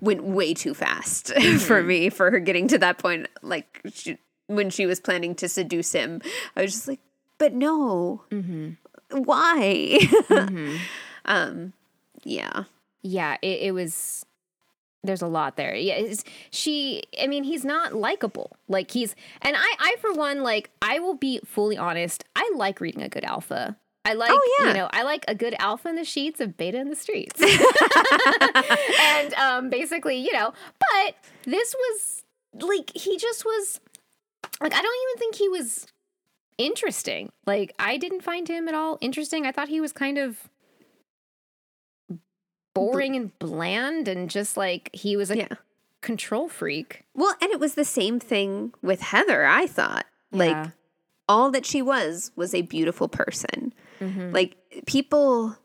went way too fast (laughs) mm-hmm. for me for her getting to that point. Like, she, when she was planning to seduce him, I was just like, but no. Mm-hmm. Why? (laughs) um, yeah. Yeah, it, it was. There's a lot there. Yeah, she. I mean, he's not likable. Like he's, and I, I for one, like I will be fully honest. I like reading a good alpha. I like, Oh, yeah. you know, I like a good alpha in the sheets, a beta in the streets, (laughs) (laughs) and um, basically, you know. But this was like he just was like I don't even think he was interesting. Like I didn't find him at all interesting. I thought he was kind of boring and bland and just like he was a Yeah. control freak. Well, and it was the same thing with Heather, I thought. Yeah. Like all that she was was a beautiful person. Mm-hmm. Like people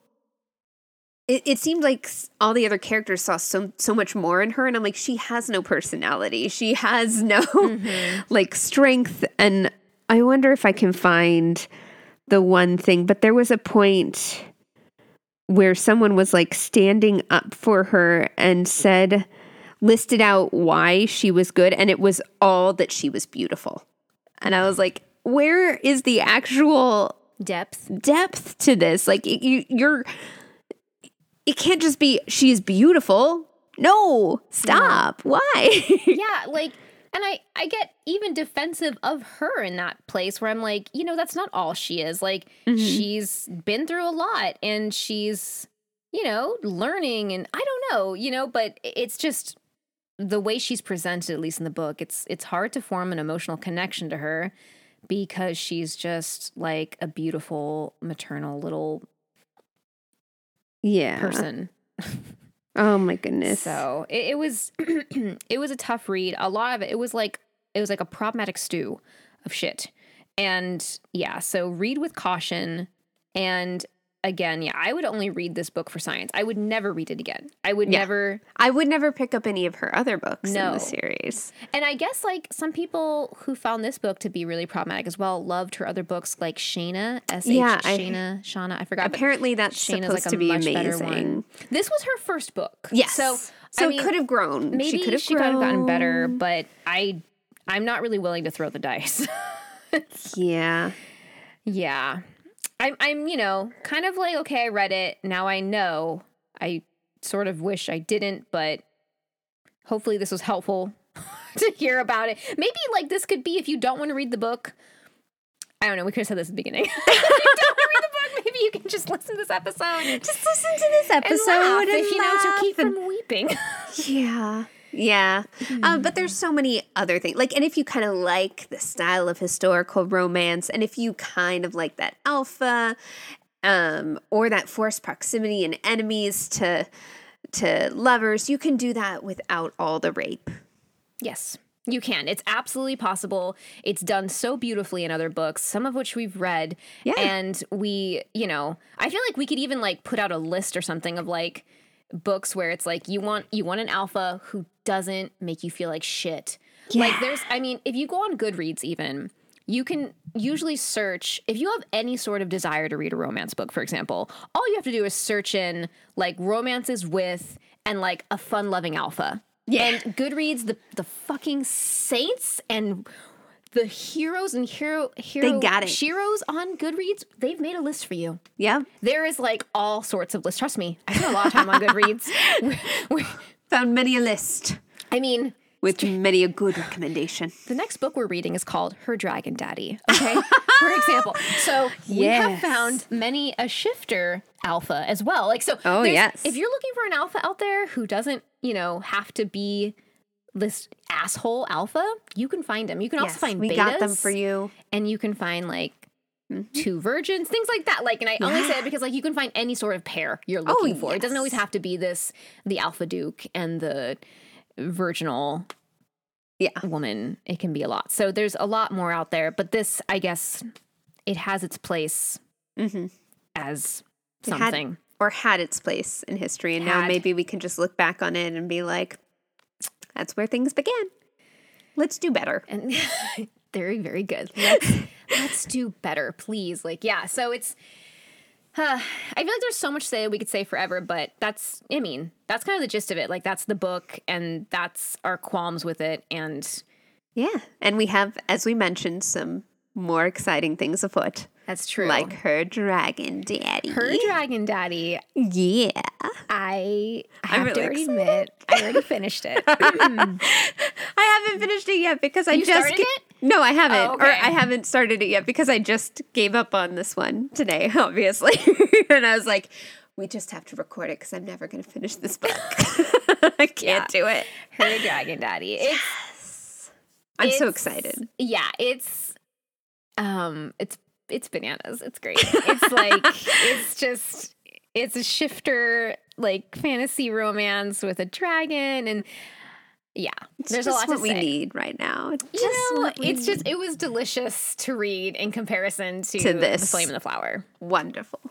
it, it seemed like all the other characters saw so so much more in her and I'm like she has no personality. She has no Mm-hmm. (laughs) like strength and I wonder if I can find the one thing, but there was a point where someone was like standing up for her and said listed out why she was good and it was all that she was beautiful. And I was like, where is the actual Depth. depth to this? Like it- you you're it can't just be she's beautiful. No, stop. Why? (laughs) Yeah, like and I I get even defensive of her in that place where I'm like, you know, that's not all she is. Like mm-hmm. she's been through a lot and she's you know, learning and I don't know, you know, but it's just the way she's presented at least in the book. It's it's hard to form an emotional connection to her because she's just like a beautiful maternal little yeah. person. (laughs) Oh my goodness. So it, it was (clears throat) it was a tough read. A lot of it, it was like it was like a problematic stew of shit. And yeah, so read with caution. And again, yeah, I would only read this book for science. I would never read it again. I would never. I would never pick up any of her other books in the series. And I guess like some people who found this book to be really problematic as well loved her other books like Shanna, S H Yeah, I- Shayna, Shauna. I forgot. Apparently, that's Shanna's supposed like a to be much better amazing. one. This was her first book. Yes. So so I it mean, could have grown. maybe she could have she could have gotten better, but I I'm not really willing to throw the dice. (laughs) Yeah. yeah. I'm I'm, you know, kind of like, okay, I read it. Now I know. I sort of wish I didn't, but hopefully this was helpful (laughs) to hear about it. Maybe like this could be if you don't want to read the book. I don't know. We could have said this at the beginning. (laughs) if you don't want to read the book, maybe you can just listen to this episode. Just listen to this and episode laugh and if you know to keep and- from weeping. (laughs) Yeah. Yeah. Um, but Mm. there's so many other things. Like, and if you kind of like the style of historical romance, and if you kind of like that alpha, um, or that forced proximity and enemies to to lovers, you can do that without all the rape. Yes, you can. It's absolutely possible. It's done so beautifully in other books, some of which we've read. Yeah. And we, you know, I feel like we could even like put out a list or something of like books where it's like you want you want an alpha who doesn't make you feel like shit. Like there's I mean, if you go on Goodreads even, you can usually search if you have any sort of desire to read a romance book, for example, all you have to do is search in like romances with and like a fun loving alpha. Yeah. And Goodreads, the the fucking saints and the heroes and hero hero got it. Sheroes on Goodreads, they've made a list for you. Yeah. There is like all sorts of lists. Trust me, I spent a lot of time on Goodreads. (laughs) (laughs) We- we- Found many a list I mean, with many a good recommendation. the next book we're reading is called Her Dragon Daddy. Okay, for (laughs) example. So we have found many a shifter alpha as well. Like so. Oh, yes. If you're looking for an alpha out there who doesn't, you know, have to be this asshole alpha, you can find them. You can also find we betas, got them for you. and you can find like. Mm-hmm. Two virgins, things like that. Like, and I only say it because like you can find any sort of pair you're oh, looking for. It doesn't always Oh, have to be this the alpha duke and the virginal Yeah. woman it can be a lot so there's a lot more out there but this i guess it has its place mm-hmm. as It had- something or had its place in history. And now maybe we can just look back on it and be like, that's where things began. Let's do better. and (laughs) very very good let's let's do better please like yeah so it's uh, I feel like there's so much to say we could say forever, but that's I mean that's kind of the gist of it. Like that's the book, and that's our qualms with it. And Yeah. And we have, as we mentioned, some more exciting things afoot. That's true. Like her dragon daddy. her dragon daddy, Yeah. I have really to already excited. admit I already finished it. (laughs) I haven't finished it yet because I You just it? No, I haven't. Oh, Or. I haven't started it yet because I just gave up on this one today, (laughs) obviously. (laughs) and I was like, we just have to record it because I'm never going to finish this book. I can't do it. Her dragon daddy. It's I'm so excited. yeah, it's um it's it's bananas. It's great. (laughs) It's like it's just it's a shifter like fantasy romance with a dragon and yeah, It's there's a lot what to we need right now. It's You just know, what we it's just it was delicious to read in comparison to, To the this. flame and the flower. wonderful.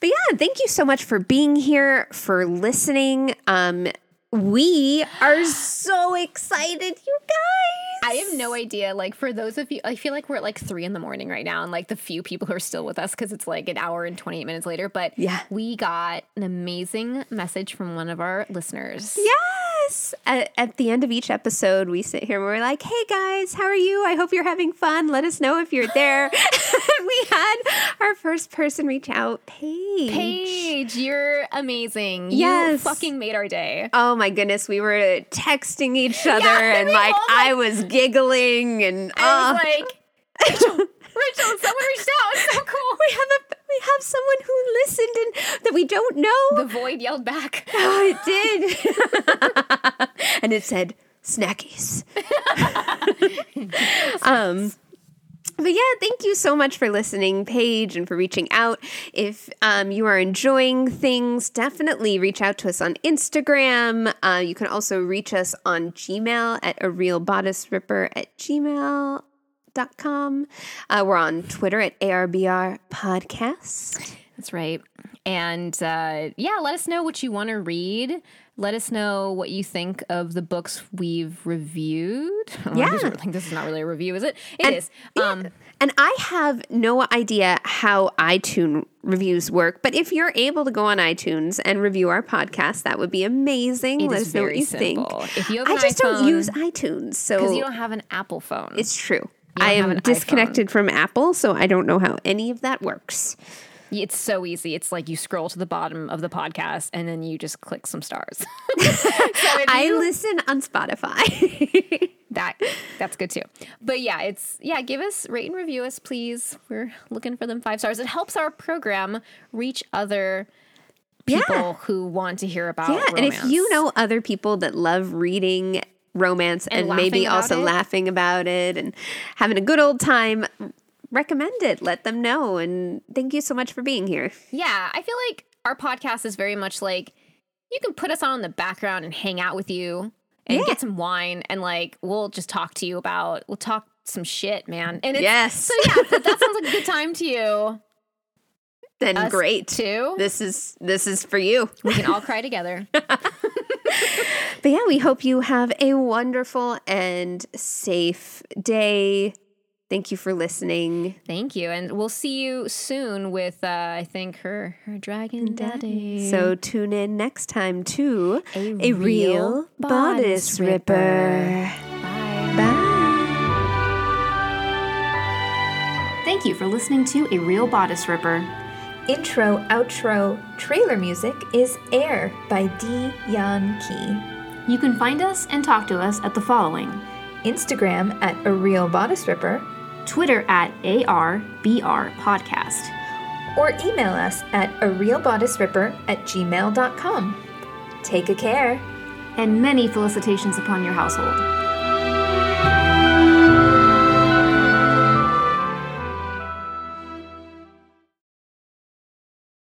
But yeah, thank you so much for being here, for listening. Um, we are so excited, you guys. I have no idea. Like for those of you, I feel like we're at like three in the morning right now, and like the few people who are still with us because it's like an hour and twenty eight minutes later. But Yeah. we got an amazing message from one of our listeners. At, at the end of each episode, we sit here and we're like, hey guys, how are you? I hope you're having fun. Let us know if you're there. (laughs) (laughs) we had our first person reach out, Paige. Paige, you're amazing. You Yes. fucking made our day. Oh my goodness, we were texting each other Yeah, (laughs) and like all, I was giggling and I oh, was uh. like, Rachel, Rachel, someone reached out. It's so cool. we have a we have someone who listened and that we don't know. The void yelled back. (laughs) Oh, it did. (laughs) and it said snackies. (laughs) um but yeah, thank you so much for listening, Paige, and for reaching out. If um, you are enjoying things, definitely reach out to us on Instagram. Uh, you can also reach us on Gmail at a real bodice ripper at gmail.com. Uh, we're on Twitter at ARBR Podcast. That's right. And uh, yeah, let us know what you want to read. Let us know what you think of the books we've reviewed. (laughs) Yeah. I think this is not really a review, is it? It is. Um, And I have no idea how iTunes reviews work, but if you're able to go on iTunes and review our podcast, that would be amazing. It Let us know what you simple. think. If you have I just don't use iTunes, so because you don't have an Apple phone. it's true. I am an iPhone. disconnected from Apple, so I don't know how any of that works. It's so easy. It's like you scroll to the bottom of the podcast and then you just click some stars. (laughs) I listen on Spotify. (laughs) that that's good too. But yeah, it's yeah, give us rate and review us please. We're looking for them 5 stars. It helps our program reach other people Yeah. who want to hear about yeah, and if you know other people that love reading romance and, And maybe also it. laughing about it and having a good old time, recommend it. Let them know. And thank you so much for being here. Yeah, I feel like our podcast is very much like you can put us on in the background and hang out with you and Yeah. get some wine and like we'll just talk to you about we'll talk some shit, man. And it's, Yes. So yeah, if that sounds like a good (laughs) time to you. Then Us great. too. This is this is for you. We can all (laughs) cry together. (laughs) (laughs) But yeah, we hope you have a wonderful and safe day. Thank you for listening. Thank you, and we'll see you soon with uh, I think her her dragon daddy. So tune in next time to A Real Real Bodice Bodice Ripper. Ripper. Bye. Thank you for listening to A Real Bodice Ripper. Intro, outro, trailer music is Air by D. Yan Key. You can find us and talk to us at the following Instagram at A Real Bodice Ripper, Twitter at ARBR Podcast. or email us at a real bodice ripper at gmail.com. Take a care. And many felicitations upon your household.